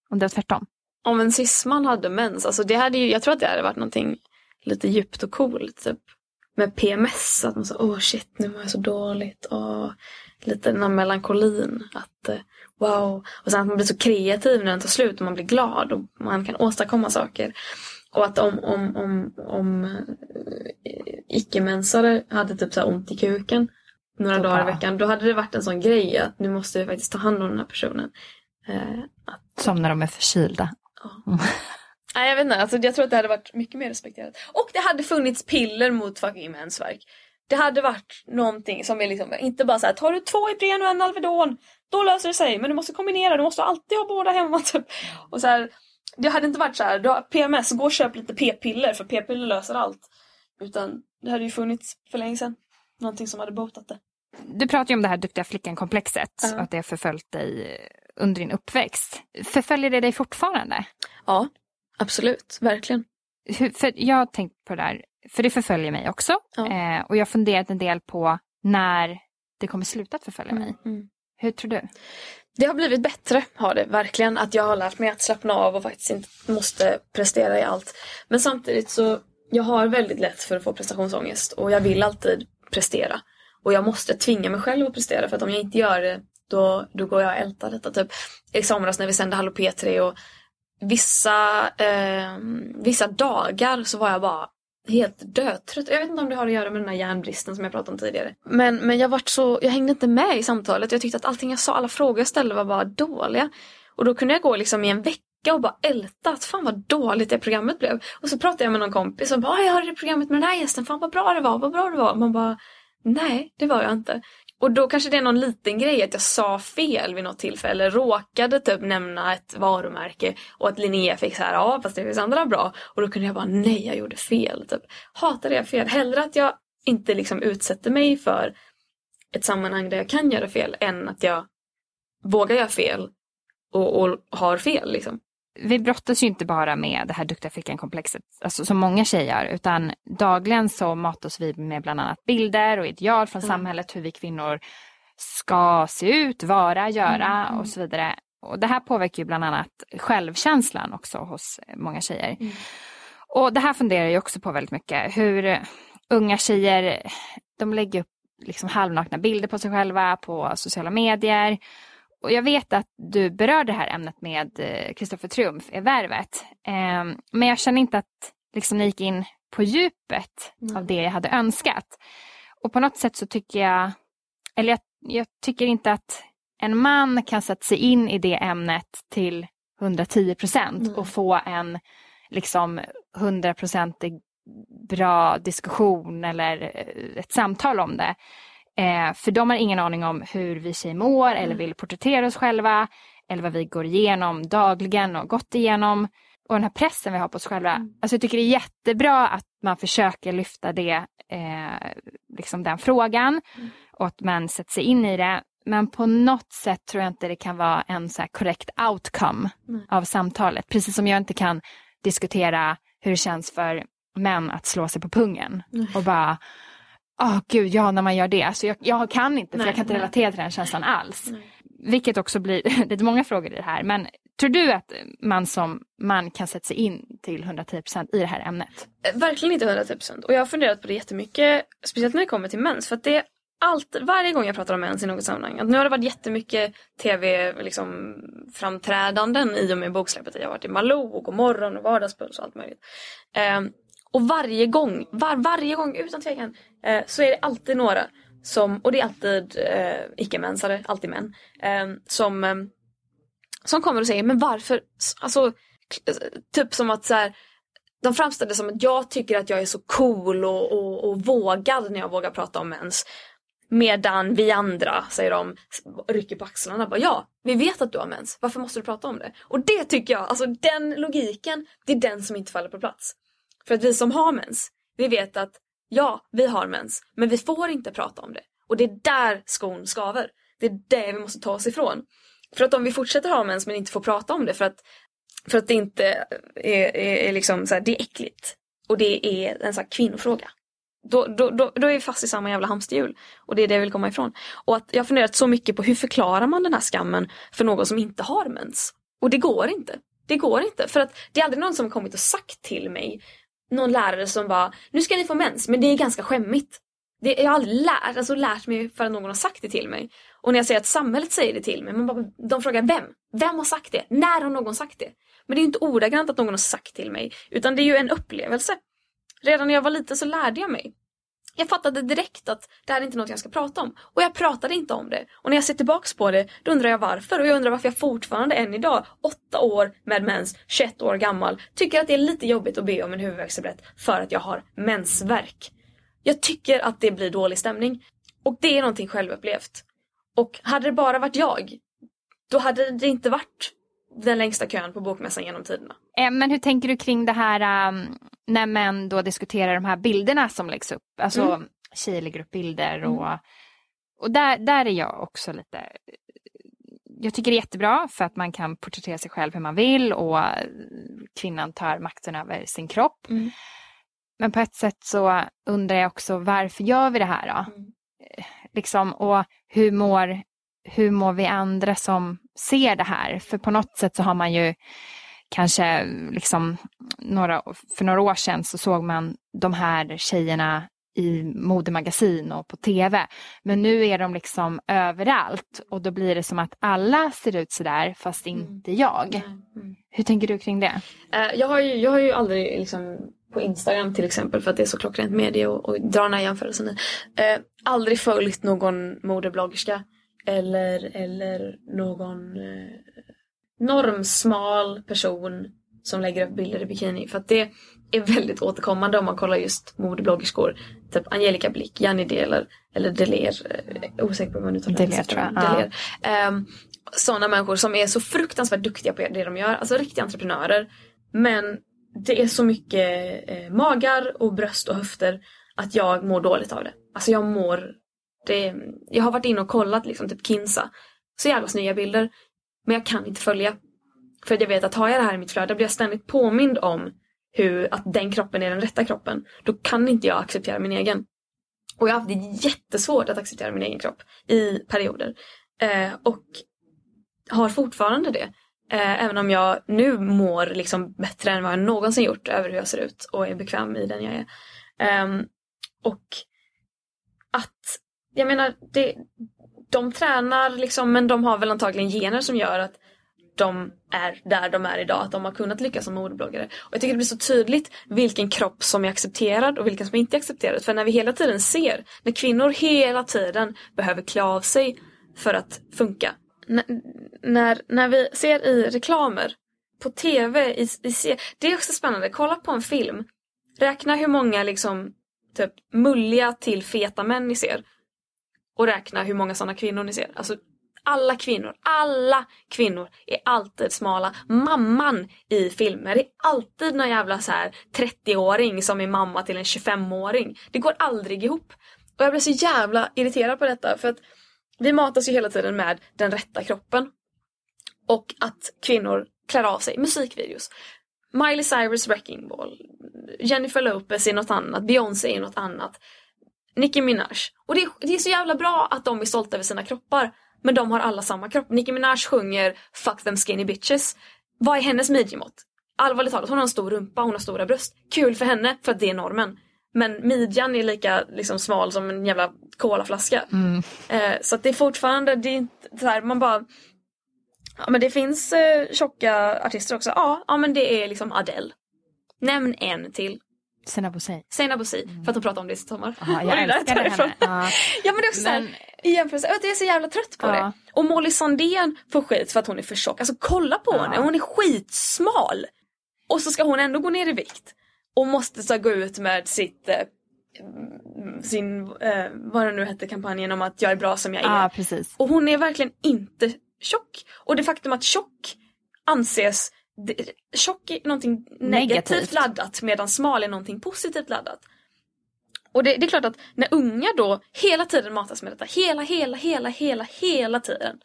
Om det var tvärtom? Om en cisman hade mens, alltså det hade ju, jag tror att det hade varit någonting lite djupt och coolt. Typ. Med PMS, att man sa åh shit nu mår jag så dåligt. Åh. Lite den här melankolin. Att eh, wow. Och sen att man blir så kreativ när den tar slut och man blir glad och man kan åstadkomma saker. Och att om, om, om, om eh, icke-mensare hade typ så här ont i kuken några Då dagar i veckan. Då hade det varit en sån grej att nu måste vi faktiskt ta hand om den här personen. Eh, Som när de är förkylda. [laughs] Nej jag vet inte, alltså, jag tror att det hade varit mycket mer respekterat. Och det hade funnits piller mot fucking mensvärk. Det hade varit någonting som är liksom, inte bara så här, tar du två Ipren och en Alvedon, då löser det sig. Men du måste kombinera, du måste alltid ha båda hemma [laughs] typ. Och så här, det hade inte varit så här, du har PMS, gå och köp lite p-piller för p-piller löser allt. Utan det hade ju funnits för länge sedan. Någonting som hade botat det. Du pratar ju om det här duktiga flickan-komplexet Ja. och att det har förföljt dig under din uppväxt. Förföljer det dig fortfarande? Ja, absolut, verkligen. Hur, för jag har tänkt på det där, för det förföljer mig också. Ja. Eh, och jag har funderat en del på när det kommer sluta att förfölja mig. Mm. Hur tror du? Det har blivit bättre, har det verkligen. Att jag har lärt mig att slappna av och faktiskt inte måste prestera i allt. Men samtidigt så, jag har väldigt lätt för att få prestationsångest och jag vill alltid prestera. Och jag måste tvinga mig själv att prestera för att om jag inte gör det då, då går jag och ältar detta. Typ i somras när vi sände Hallå P3 och vissa, eh, vissa dagar så var jag bara helt dötrött. Jag vet inte om det har att göra med den här järnbristen som jag pratade om tidigare. Men, men jag vart så, jag hängde inte med i samtalet. Jag tyckte att allting jag sa, alla frågor jag ställde var bara dåliga. Och då kunde jag gå liksom i en vecka och bara älta att fan vad dåligt det programmet blev. Och så pratade jag med någon kompis och bara jag hörde det programmet med den här gästen, fan vad bra det var, vad bra det var. Man bara nej det var jag inte. Och då kanske det är någon liten grej att jag sa fel vid något tillfälle, råkade typ nämna ett varumärke och att Linnea fick så här, ja fast det finns andra bra. Och då kunde jag bara, nej jag gjorde fel. Typ. det jag fel? Hellre att jag inte liksom utsätter mig för ett sammanhang där jag kan göra fel än att jag vågar göra fel och, och har fel liksom. Vi brottas ju inte bara med det här duktiga flickan-komplexet, alltså som många tjejer, utan dagligen så matas vi med bland annat bilder och ideal från samhället, hur vi kvinnor ska se ut, vara, göra och så vidare. Och det här påverkar ju bland annat självkänslan också hos många tjejer. Och det här funderar jag också på väldigt mycket, hur unga tjejer, de lägger upp liksom halvnakna bilder på sig själva på sociala medier. Och jag vet att du berör det här ämnet med Kristoffer Triumf i Värvet. Eh, men jag känner inte att liksom, ni gick in på djupet av det jag hade önskat. Och på något sätt så tycker jag, eller jag, jag tycker inte att en man kan sätta sig in i det ämnet till 110 procent och få en liksom 100% bra diskussion eller eh, ett samtal om det. Eh, för de har ingen aning om hur vi tjejer mår eller vill porträttera oss själva eller vad vi går igenom dagligen och gått igenom. Och den här pressen vi har på oss själva. Alltså jag tycker det är jättebra att man försöker lyfta det, eh, liksom den frågan och att man sätter sig in i det. Men på något sätt tror jag inte det kan vara en så här korrekt outcome av samtalet. Precis som jag inte kan diskutera hur det känns för män att slå sig på pungen och bara Åh gud, ja när man gör det. Alltså jag, jag kan inte, för Nej, jag kan inte nej. relatera till den känslan alls. Vilket också blir [laughs] lite många frågor i det här. Men tror du att man som man kan sätta sig in till 110% i det här ämnet? Eh, Verkligen inte 110% och jag har funderat på det jättemycket. Speciellt när det kommer till mens. För att det, allt, varje gång jag pratar om mens i något sammanhang, att nu har det varit jättemycket tv liksom, i och med boksläppet. Jag har varit i Malou och Godmorgon och Vardagspuls och allt möjligt. Eh, och varje gång, var, varje gång utan tvekan, eh, så är det alltid några som, och det är alltid eh, icke-mensare, alltid män, eh, som, eh, som kommer och säger men varför, alltså typ som att så här, de framställer det som att jag tycker att jag är så cool och, och, och vågad när jag vågar prata om mens. Medan vi andra, säger de, rycker på axlarna. Bara, ja, vi vet att du har mens. Varför måste du prata om det? Och det tycker jag, alltså den logiken, det är den som inte faller på plats. För att vi som har mens, vi vet att ja, vi har mens, men vi får inte prata om det. Och det är där skon skaver. Det är det vi måste ta oss ifrån. För att om vi fortsätter ha mens men inte får prata om det för att, för att det inte är, är, är liksom så här, det är äckligt. Och det är en sån här kvinnofråga. Då, då, då, då, är vi fast i samma jävla hamsterhjul. Och det är det jag vill komma ifrån. Och att jag har funderat så mycket på hur förklarar man den här skammen för någon som inte har mens? Och det går inte. Det går inte. För att det är aldrig någon som har kommit och sagt till mig, någon lärare som bara, nu ska ni få mens, men det är ganska skämmigt. Det, jag har aldrig lärt, alltså lärt mig förrän någon har sagt det till mig. Och när jag säger att samhället säger det till mig, man bara, de frågar vem? Vem har sagt det? När har någon sagt det? Men det är inte ordagrant att någon har sagt till mig, utan det är ju en upplevelse. Redan när jag var liten så lärde jag mig. Jag fattade direkt att det här är inte något jag ska prata om. Och jag pratade inte om det. Och när jag ser tillbaks på det, då undrar jag varför. Och jag undrar varför jag fortfarande än idag, åtta år med mens, 21 år gammal, tycker att det är lite jobbigt att be om en huvudvärkstablett för att jag har mensvärk. Jag tycker att det blir dålig stämning. Och det är någonting självupplevt. Och hade det bara varit jag, då hade det inte varit den längsta kön på bokmässan genom tiderna. Eh, men hur tänker du kring det här um, när män då diskuterar de här bilderna som läggs upp? Alltså mm. tjejer lägger upp bilder och, mm. och där, där är jag också lite jag tycker det är jättebra för att man kan porträttera sig själv hur man vill och kvinnan tar makten över sin kropp. Mm. Men på ett sätt så undrar jag också varför gör vi det här då? Mm. Liksom, och hur mår, hur mår vi andra som ser det här? För på något sätt så har man ju kanske liksom några, för några år sedan så såg man de här tjejerna i modemagasin och på tv. Men nu är de liksom överallt och då blir det som att alla ser ut sådär fast mm. inte jag. Mm. Hur tänker du kring det? Uh, jag, har ju, jag har ju aldrig liksom på Instagram till exempel för att det är så klockrent medie och, och dra den här jämförelsen i. Uh, aldrig följt någon modebloggerska eller, eller någon uh, normsmal person som lägger upp bilder i bikini. För att det är väldigt återkommande om man kollar just modebloggerskor. Typ Angelica Blick, Janni Deler eller Deler. Eh, osäker på hur man uttalar det. tror jag. Deler. Um, sådana människor som är så fruktansvärt duktiga på det de gör. Alltså riktiga entreprenörer. Men det är så mycket eh, magar och bröst och höfter att jag mår dåligt av det. Alltså jag mår... Det, jag har varit inne och kollat liksom typ Kinsa. Så jävla snygga bilder. Men jag kan inte följa. För jag vet att har jag det här i mitt flöde blir jag ständigt påmind om hur, att den kroppen är den rätta kroppen. Då kan inte jag acceptera min egen. Och jag har haft det jättesvårt att acceptera min egen kropp i perioder. Eh, och har fortfarande det. Eh, även om jag nu mår liksom bättre än vad jag någonsin gjort över hur jag ser ut och är bekväm i den jag är. Eh, och att, jag menar, det, de tränar liksom men de har väl antagligen gener som gör att de är där de är idag, att de har kunnat lyckas som modebloggare. Och jag tycker det blir så tydligt vilken kropp som är accepterad och vilken som inte är accepterad. För när vi hela tiden ser, när kvinnor hela tiden behöver klä av sig för att funka. N när, när vi ser i reklamer, på tv, i, i, det är också spännande. Kolla på en film. Räkna hur många liksom typ mulliga till feta män ni ser. Och räkna hur många sådana kvinnor ni ser. Alltså alla kvinnor, alla kvinnor är alltid smala. Mamman i filmer är alltid någon jävla så här 30-åring som är mamma till en 25-åring. Det går aldrig ihop. Och jag blir så jävla irriterad på detta för att vi matas ju hela tiden med den rätta kroppen. Och att kvinnor klär av sig. Musikvideos. Miley Cyrus Wrecking Ball. Jennifer Lopez är något annat. Beyoncé är något annat. Nicki Minaj. Och det är, det är så jävla bra att de är stolta över sina kroppar. Men de har alla samma kropp. Nicki Minaj sjunger “Fuck them skinny bitches”. Vad är hennes midjemått? Allvarligt talat, hon har en stor rumpa, hon har stora bröst. Kul för henne, för att det är normen. Men midjan är lika liksom, smal som en jävla colaflaska. Mm. Eh, så att det är fortfarande, det är inte så här, man bara Ja men det finns eh, tjocka artister också. Ja, ja men det är liksom Adele. Nämn en till. Sina Bosei. Seinabo Bosi, för att hon pratade om det i sommar. Ja, Och jag därifrån. henne. Ja. Ja men det är också Men- i jämförelse, jag är så jävla trött på Ja. det. Och Molly Sandén får skit för att hon är för tjock. Alltså kolla på henne, hon är skitsmal. Och så ska hon ändå gå ner i vikt. Och måste så gå ut med sitt, eh, mm, sin, eh, vad det nu hette kampanjen om att jag är bra som jag är. Ja, precis. Och hon är verkligen inte tjock. Och det faktum att tjock anses tjock är någonting negativt, Negativt. laddat medan smal är någonting positivt laddat. Och det, det är klart att när unga då hela tiden matas med detta, hela, hela, hela, hela, hela tiden.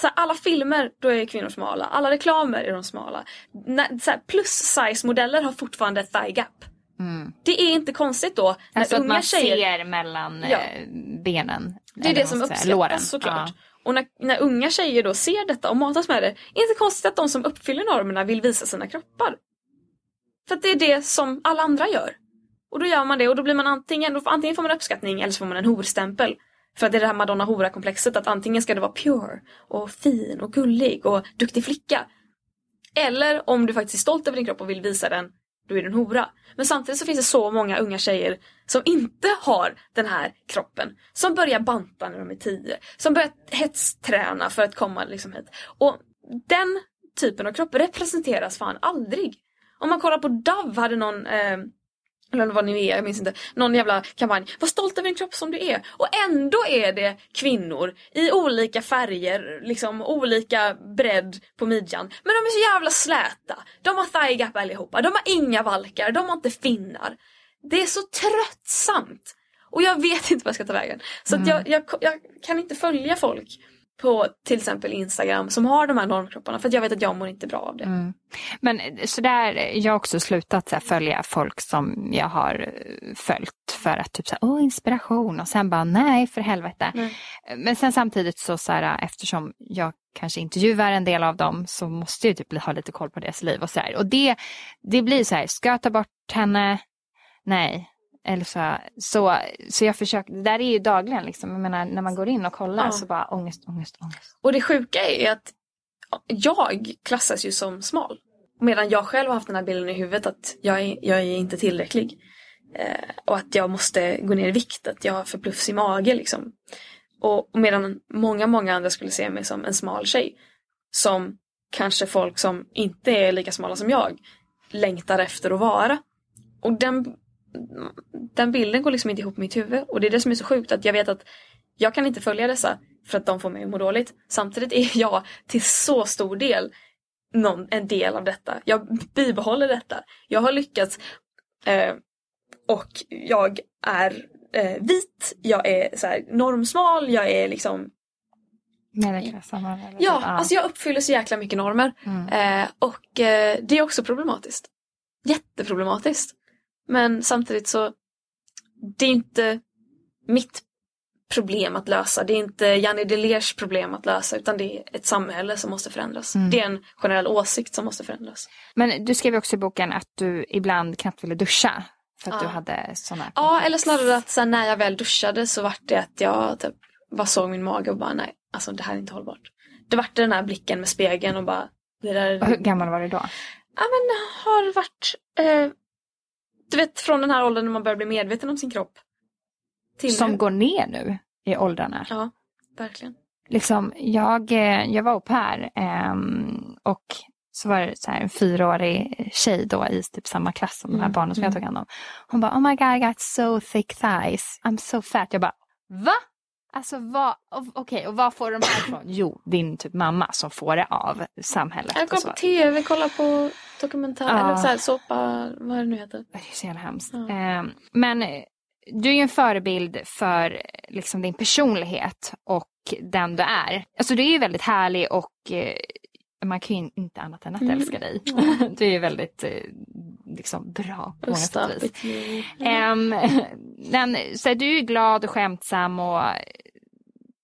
Så här, alla filmer, då är kvinnor smala. Alla reklamer är de smala. När, här, plus size modeller har fortfarande ett thigh gap. Det är inte konstigt då när Alltså att unga man tjejer ser mellan Ja. eh, benen. det är det som uppskattas låren. såklart. Ja. Och när, när unga tjejer då ser detta och matas med det, är det inte konstigt att de som uppfyller normerna vill visa sina kroppar. För att det är det som alla andra gör. Och då gör man det och då blir man antingen, då, antingen får man uppskattning eller så får man en horstämpel. För att det är det här Madonna hora komplexet att antingen ska du vara pure och fin och gullig och duktig flicka. Eller om du faktiskt är stolt över din kropp och vill visa den, då är du en hora. Men samtidigt så finns det så många unga tjejer som inte har den här kroppen. Som börjar banta när de är tio. Som börjar hetsträna för att komma liksom hit. Och den typen av kropp representeras fan aldrig. Om man kollar på Dove hade någon eh, eller vad nu är, jag minns inte, någon jävla kampanj. Var stolt över din kropp som du är. Och ändå är det kvinnor i olika färger, liksom olika bredd på midjan. Men de är så jävla släta. De har thigh gap allihopa. De har inga valkar, de har inte finnar. Det är så tröttsamt. Och jag vet inte vad jag ska ta vägen. Så att jag, jag, jag kan inte följa folk på till exempel Instagram som har de här normkropparna för jag vet att jag mår inte bra av det. Mm. Men eh, så där, jag har också slutat så här, följa folk som jag har eh, följt för att typ så här, åh inspiration och sen bara nej för helvete. Nej. Men sen samtidigt så, så här, eftersom jag kanske intervjuar en del av dem så måste jag typ ha lite koll på deras liv och så här. Och det, det blir så här, ska jag ta bort henne? Nej. Eller så, så, så jag försöker, det där är ju dagligen liksom, jag menar när man går in och kollar Ja. så bara ångest, ångest, ångest. Och det sjuka är att jag klassas ju som smal. Medan jag själv har haft den här bilden i huvudet att jag är, jag är inte tillräcklig. Eh, och att jag måste gå ner i vikt, att jag har för plufsig mage liksom. Och, och medan många, många andra skulle se mig som en smal tjej. Som kanske folk som inte är lika smala som jag längtar efter att vara. Och den, den bilden går liksom inte ihop i mitt huvud. Och det är det som är så sjukt att jag vet att jag kan inte följa dessa för att de får mig att må dåligt. Samtidigt är jag till så stor del någon, en del av detta. Jag bibehåller detta. Jag har lyckats eh, och jag är eh, vit, jag är så här, normsmal, jag är liksom Medelklassarna, eller Ja, så, alltså jag uppfyller så jäkla mycket normer. Eh, och eh, det är också problematiskt. Jätteproblematiskt. Men samtidigt så, det är inte mitt problem att lösa. Det är inte Janne Delers problem att lösa utan det är ett samhälle som måste förändras. Det är en generell åsikt som måste förändras. Men du skrev också i boken att du ibland knappt ville duscha. För att Ja. du hade sådana Ja, eller snarare att sen när jag väl duschade så vart det att jag typ bara såg min mage och bara nej, alltså det här är inte hållbart. Det vart den här blicken med spegeln och bara det där. Hur gammal var du då? Ja men har varit, eh, du vet från den här åldern när man börjar bli medveten om sin kropp. Till Som nu. går ner nu i åldrarna. Ja, verkligen. Liksom, jag, eh, jag var au pair ehm, och så var det så här en fyraårig tjej då i typ samma klass som de här Mm, barnen som jag mm. tog hand om. Hon bara, oh my god I got so thick thighs, I'm so fat. Jag bara, va? Alltså vad, okej och vad får de här ifrån? Jo, din typ mamma som får det av samhället. Jag kollar på tv, kollar på dokumentär, Ja. eller så här, såpa, vad det nu heter. Det är så jävla hemskt. Ja. Ehm, men eh, du är ju en förebild för liksom, din personlighet och den du är. Alltså du är ju väldigt härlig och eh, man kan ju inte annat än att Mm. älska dig. [laughs] du är ju väldigt eh, liksom, bra på många sätt. Ehm, [laughs] men, så du är glad och skämtsam och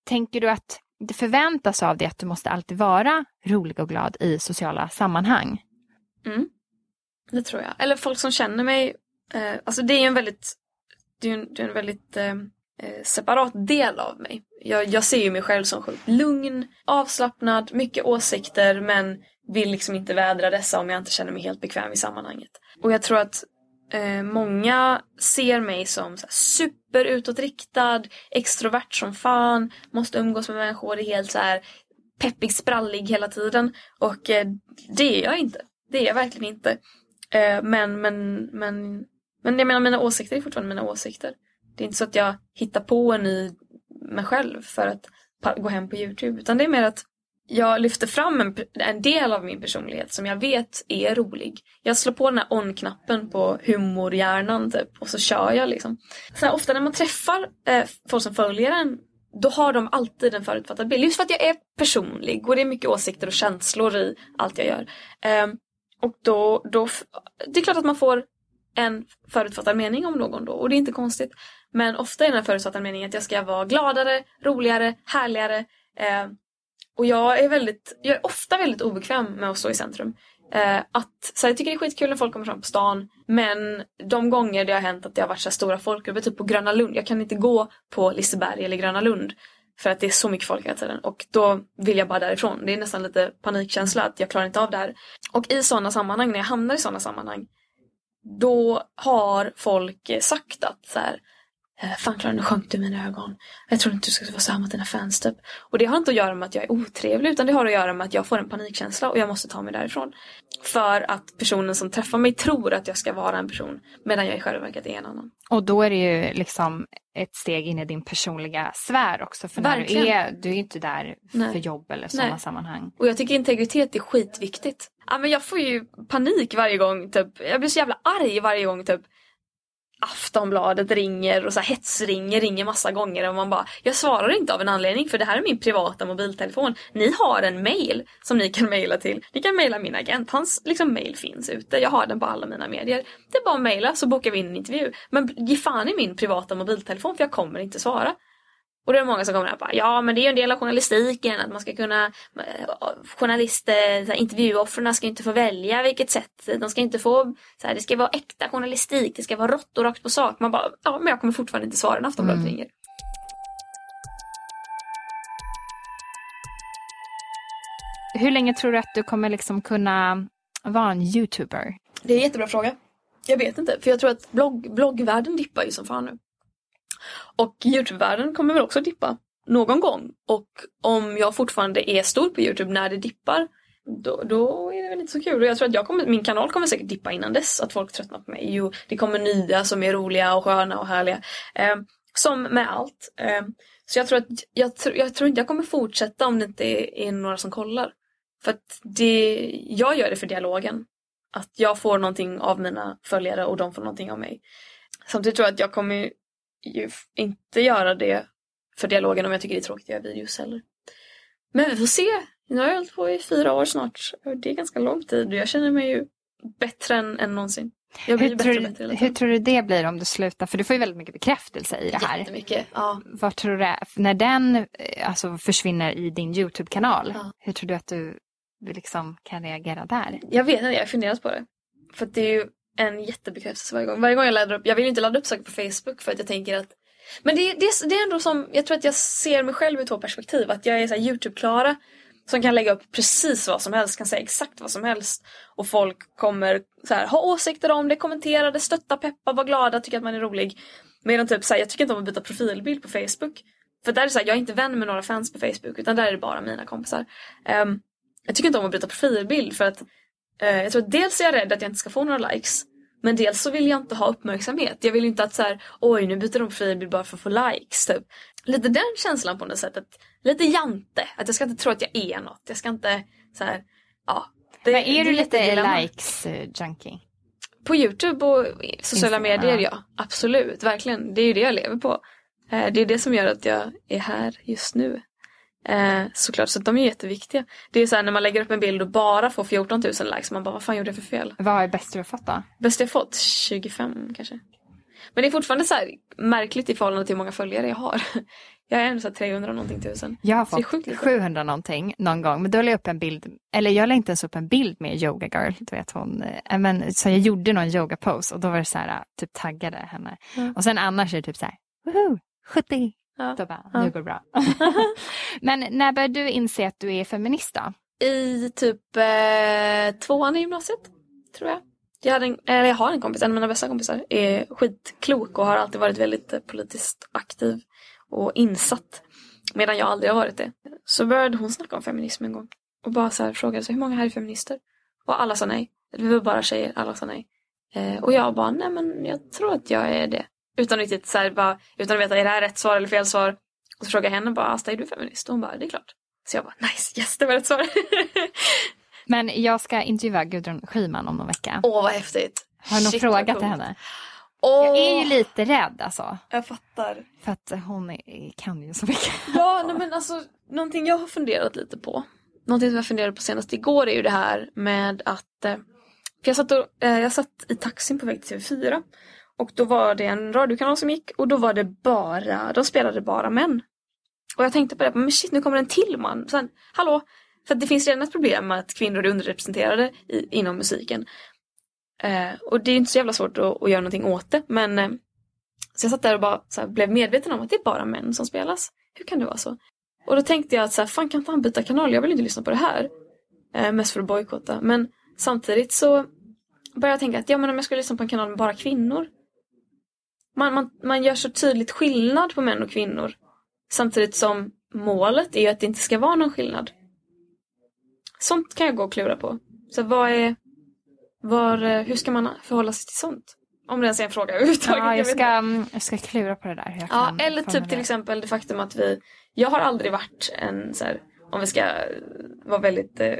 tänker du att det förväntas av dig att du måste alltid vara rolig och glad i sociala sammanhang? Mm. Det tror jag. Eller folk som känner mig eh, alltså det är ju en väldigt, det är en, det är en väldigt eh, eh, separat del av mig. Jag, jag ser ju mig själv som sjukt lugn, avslappnad, mycket åsikter men vill liksom inte vädra dessa om jag inte känner mig helt bekväm i sammanhanget. Och jag tror att eh, många ser mig som så här, superutåtriktad, extrovert som fan, måste umgås med människor, är helt så här peppig, sprallig hela tiden. Och eh, det är jag inte. Det är jag verkligen inte. Eh, men, men, men, men jag menar mina åsikter är fortfarande mina åsikter. Det är inte så att jag hittar på en ny mig själv för att gå hem på Youtube. Utan det är mer att jag lyfter fram en, en del av min personlighet som jag vet är rolig. Jag slår på den här on-knappen på humorhjärnan typ och så kör jag liksom. Så här, ofta när man träffar eh, folk som följer en då har de alltid en förutfattad bild. Just för att jag är personlig och det är mycket åsikter och känslor i allt jag gör. Eh, och då, då, det är klart att man får en förutfattad mening om någon då och det är inte konstigt. Men ofta är den här förutfattade meningen att jag ska vara gladare, roligare, härligare. Eh, och jag är, väldigt, jag är ofta väldigt obekväm med att stå i centrum. Eh, att, så jag tycker det är skitkul när folk kommer fram på stan men de gånger det har hänt att det har varit så stora folkgrupper, typ på Gröna Lund. Jag kan inte gå på Liseberg eller Gröna Lund för att det är så mycket folk hela tiden och då vill jag bara därifrån. Det är nästan lite panikkänsla att jag klarar inte av det här. Och i sådana sammanhang, när jag hamnar i sådana sammanhang, då har folk eh, sagt att så här, fan Klara, nu sjönk du i mina ögon. Jag trodde inte du skulle vara så här mot dina fans typ. Och det har inte att göra med att jag är otrevlig utan det har att göra med att jag får en panikkänsla och jag måste ta mig därifrån. För att personen som träffar mig tror att jag ska vara en person medan jag i själva verket är en annan. Och då är det ju liksom ett steg in i din personliga sfär också. För när du är, du är inte där Nej. för jobb eller sådana sammanhang. Och jag tycker integritet är skitviktigt. Ja, men jag får ju panik varje gång, typ. jag blir så jävla arg varje gång typ Aftonbladet ringer och så här hetsringer, ringer massa gånger och man bara Jag svarar inte av en anledning för det här är min privata mobiltelefon. Ni har en mail som ni kan mejla till. Ni kan mejla min agent, hans liksom mail finns ute. Jag har den på alla mina medier. Det är bara att mejla så bokar vi in en intervju. Men ge fan i min privata mobiltelefon för jag kommer inte svara. Och det är många som kommer och bara, ja men det är ju en del av journalistiken att man ska kunna, eh, journalister, intervjuoffren ska inte få välja vilket sätt, de ska inte få, så här, det ska vara äkta journalistik, det ska vara rått och rakt på sak. Man bara, ja men jag kommer fortfarande inte svara när Aftonbladet mm. ringer. Hur länge tror du att du kommer liksom kunna vara en youtuber? Det är en jättebra fråga. Jag vet inte, för jag tror att blogg, bloggvärlden dippar ju som fan nu. Och Youtube-världen kommer väl också dippa någon gång. Och om jag fortfarande är stor på Youtube när det dippar då, då är det väl inte så kul. Och jag tror att jag kommer, min kanal kommer säkert dippa innan dess. Att folk tröttnar på mig. Jo, det kommer nya som är roliga och sköna och härliga. Eh, som med allt. Eh, så jag tror att jag, jag tror inte jag kommer fortsätta om det inte är, är några som kollar. För att det, jag gör det för dialogen. Att jag får någonting av mina följare och de får någonting av mig. Samtidigt tror jag att jag kommer ju inte göra det för dialogen om jag tycker det är tråkigt att göra videos heller. Men vi får se. Nu har jag hållit på i fyra år snart. Det är ganska lång tid och jag känner mig ju bättre än, än någonsin. Jag blir hur, bättre, tror du, bättre hur tror du det blir om du slutar? För du får ju väldigt mycket bekräftelse i det här. Jättemycket, ja. Vad tror du, när den eh, alltså, försvinner i din YouTube-kanal, ja. hur tror du att du liksom kan reagera där? Jag vet inte, jag har funderat på det. För det är ju en jättebekräftelse varje gång. Varje gång jag laddar upp, jag vill inte ladda upp saker på Facebook för att jag tänker att men det, det, det är ändå som, jag tror att jag ser mig själv ur två perspektiv. Att jag är så Youtube-klara som kan lägga upp precis vad som helst, kan säga exakt vad som helst. Och folk kommer så här, ha åsikter om det, kommentera det, stötta, peppa, vara glada, tycka att man är rolig. Medan typ så här, jag tycker inte om att byta profilbild på Facebook. För där är det så här, jag är inte vän med några fans på Facebook utan där är det bara mina kompisar. Um, jag tycker inte om att byta profilbild för att jag tror att dels är jag rädd att jag inte ska få några likes. Men dels så vill jag inte ha uppmärksamhet. Jag vill inte att så här, oj nu byter de profilbild bara för att få likes. Typ. Lite den känslan på något sätt. Att, lite jante. Att jag ska inte tro att jag är något. Jag ska inte så här, ja. Det, Men är du lite likes uh, junkie? På Youtube och sociala medier ja. Absolut, verkligen. Det är ju det jag lever på. Eh, det är det som gör att jag är här just nu. Eh, såklart, så de är jätteviktiga. Det är så här när man lägger upp en bild och bara får 14 000 likes, man bara vad fan gjorde jag för fel? Vad är bäst du har fått då? Bäst jag fått? 25 kanske. Men det är fortfarande så här märkligt i förhållande till hur många följare jag har. [laughs] Jag är ändå så här 300 någonting tusen. Jag har fått sjukt lite. 700 någonting någon gång, men då la jag upp en bild, eller jag la inte ens upp en bild med Yoga Girl, du vet hon, eh, men, så jag gjorde någon yoga pose och då var det så här, typ taggade henne. Ja. Och sen annars är det typ så här, woho, 70. Ja. Då bara, nu går det bra. [laughs] men när började du inse att du är feminist då? I typ eh, tvåan i gymnasiet, tror jag. Jag, hade en, eller jag har en kompis, en av mina bästa kompisar, är skitklok och har alltid varit väldigt eh, politiskt aktiv och insatt. Medan jag aldrig har varit det. Så började hon snacka om feminism en gång. Och bara så här frågade sig, hur många här är feminister? Och alla sa nej. Vi var bara tjejer, alla sa nej. Eh, och jag bara, nej men jag tror att jag är det. Utan riktigt så här, bara, utan att veta, är det här rätt svar eller fel svar? Och så frågade jag henne bara, Asta är du feminist? Och hon bara, det är klart. Så jag bara, nice, yes det var rätt svar. [laughs] Men jag ska intervjua Gudrun Schyman om någon vecka. Åh vad häftigt. har du någon shit, fråga till henne? Åh, Jag är ju lite rädd alltså. Jag fattar. För att hon är, kan ju så mycket. Ja, nej, men alltså någonting jag har funderat lite på. Någonting som jag funderade på senast igår är ju det här med att eh, jag, satt och, eh, jag satt i taxin på väg till TV4 och då var det en radiokanal som gick och då var det bara, de spelade bara män. Och jag tänkte på det, men shit nu kommer en till man. Sen, hallå, för att det finns redan ett problem med att kvinnor är underrepresenterade i, inom musiken. Eh, och det är inte så jävla svårt att, att göra någonting åt det men eh, så jag satt där och bara så här, blev medveten om att det är bara män som spelas. Hur kan det vara så? Och då tänkte jag att så här, fan kan inte han byta kanal? Jag vill inte lyssna på det här. Eh, mest för att bojkotta. Men samtidigt så började jag tänka att ja men om jag skulle lyssna på en kanal med bara kvinnor. Man, man, man gör så tydligt skillnad på män och kvinnor. Samtidigt som målet är ju att det inte ska vara någon skillnad. Sånt kan jag gå och klura på. Så vad är, var, hur ska man förhålla sig till sånt? Om det ens är en fråga överhuvudtaget. Ja, jag ska, jag ska klura på det där. jag Ja, eller typ till exempel det faktum att vi... Jag har aldrig varit en så här, om vi ska vara väldigt eh,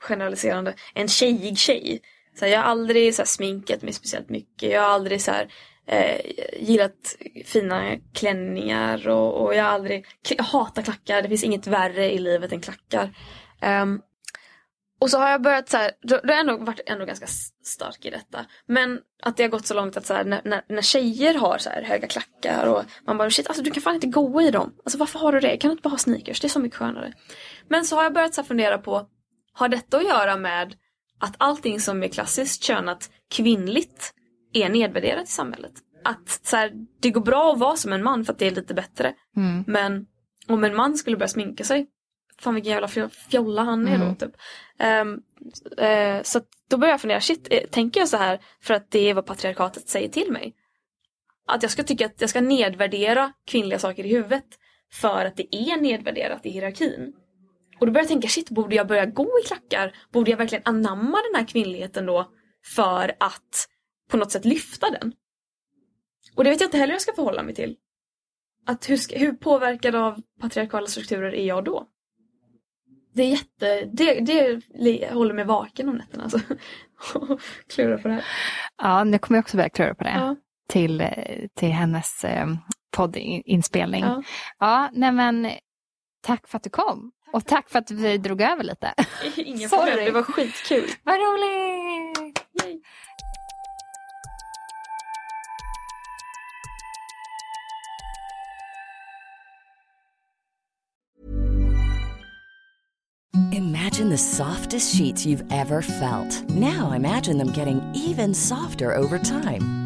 generaliserande, en tjejig tjej. Så här, jag har aldrig så här, sminkat mig speciellt mycket. Jag har aldrig så här, eh, gillat fina klänningar och, och jag har aldrig... Jag hatar klackar, det finns inget värre i livet än klackar. Um, och så har jag börjat så här, då, då har jag ändå varit ändå ganska stark i detta. Men att det har gått så långt att så här, när, när, när tjejer har så här höga klackar och man bara shit alltså du kan fan inte gå i dem. Alltså varför har du det? Kan du inte bara ha sneakers? Det är så mycket skönare. Men så har jag börjat så här fundera på, har detta att göra med att allting som är klassiskt könat kvinnligt är nedvärderat i samhället? Att så här, det går bra att vara som en man för att det är lite bättre. Mm. Men om en man skulle börja sminka sig, fan vilken jävla fjo- fjolla han är Mm. då typ. Ehm, eh, så då börjar jag fundera, shit, eh, tänker jag så här för att det är vad patriarkatet säger till mig? Att jag ska tycka att jag ska nedvärdera kvinnliga saker i huvudet för att det är nedvärderat i hierarkin. Och då börjar jag tänka, shit, borde jag börja gå i klackar? Borde jag verkligen anamma den här kvinnligheten då för att på något sätt lyfta den? Och det vet jag inte heller hur jag ska förhålla mig till. Att hur, ska, hur påverkad av patriarkala strukturer är jag då? Det är jätte, det, det håller mig vaken om nätterna alltså. [laughs] Klura på det här. Ja, nu kommer jag också börja klura på det. Ja. Till, till hennes eh, poddinspelning. Ja. Ja. nej men tack för att du kom. Och tack för att vi drog över lite. [laughs] Ingen Sorry. problem, det var skitkul. Vad roligt! Yay. Imagine the softest sheets you've ever felt. Now imagine them getting even softer over time.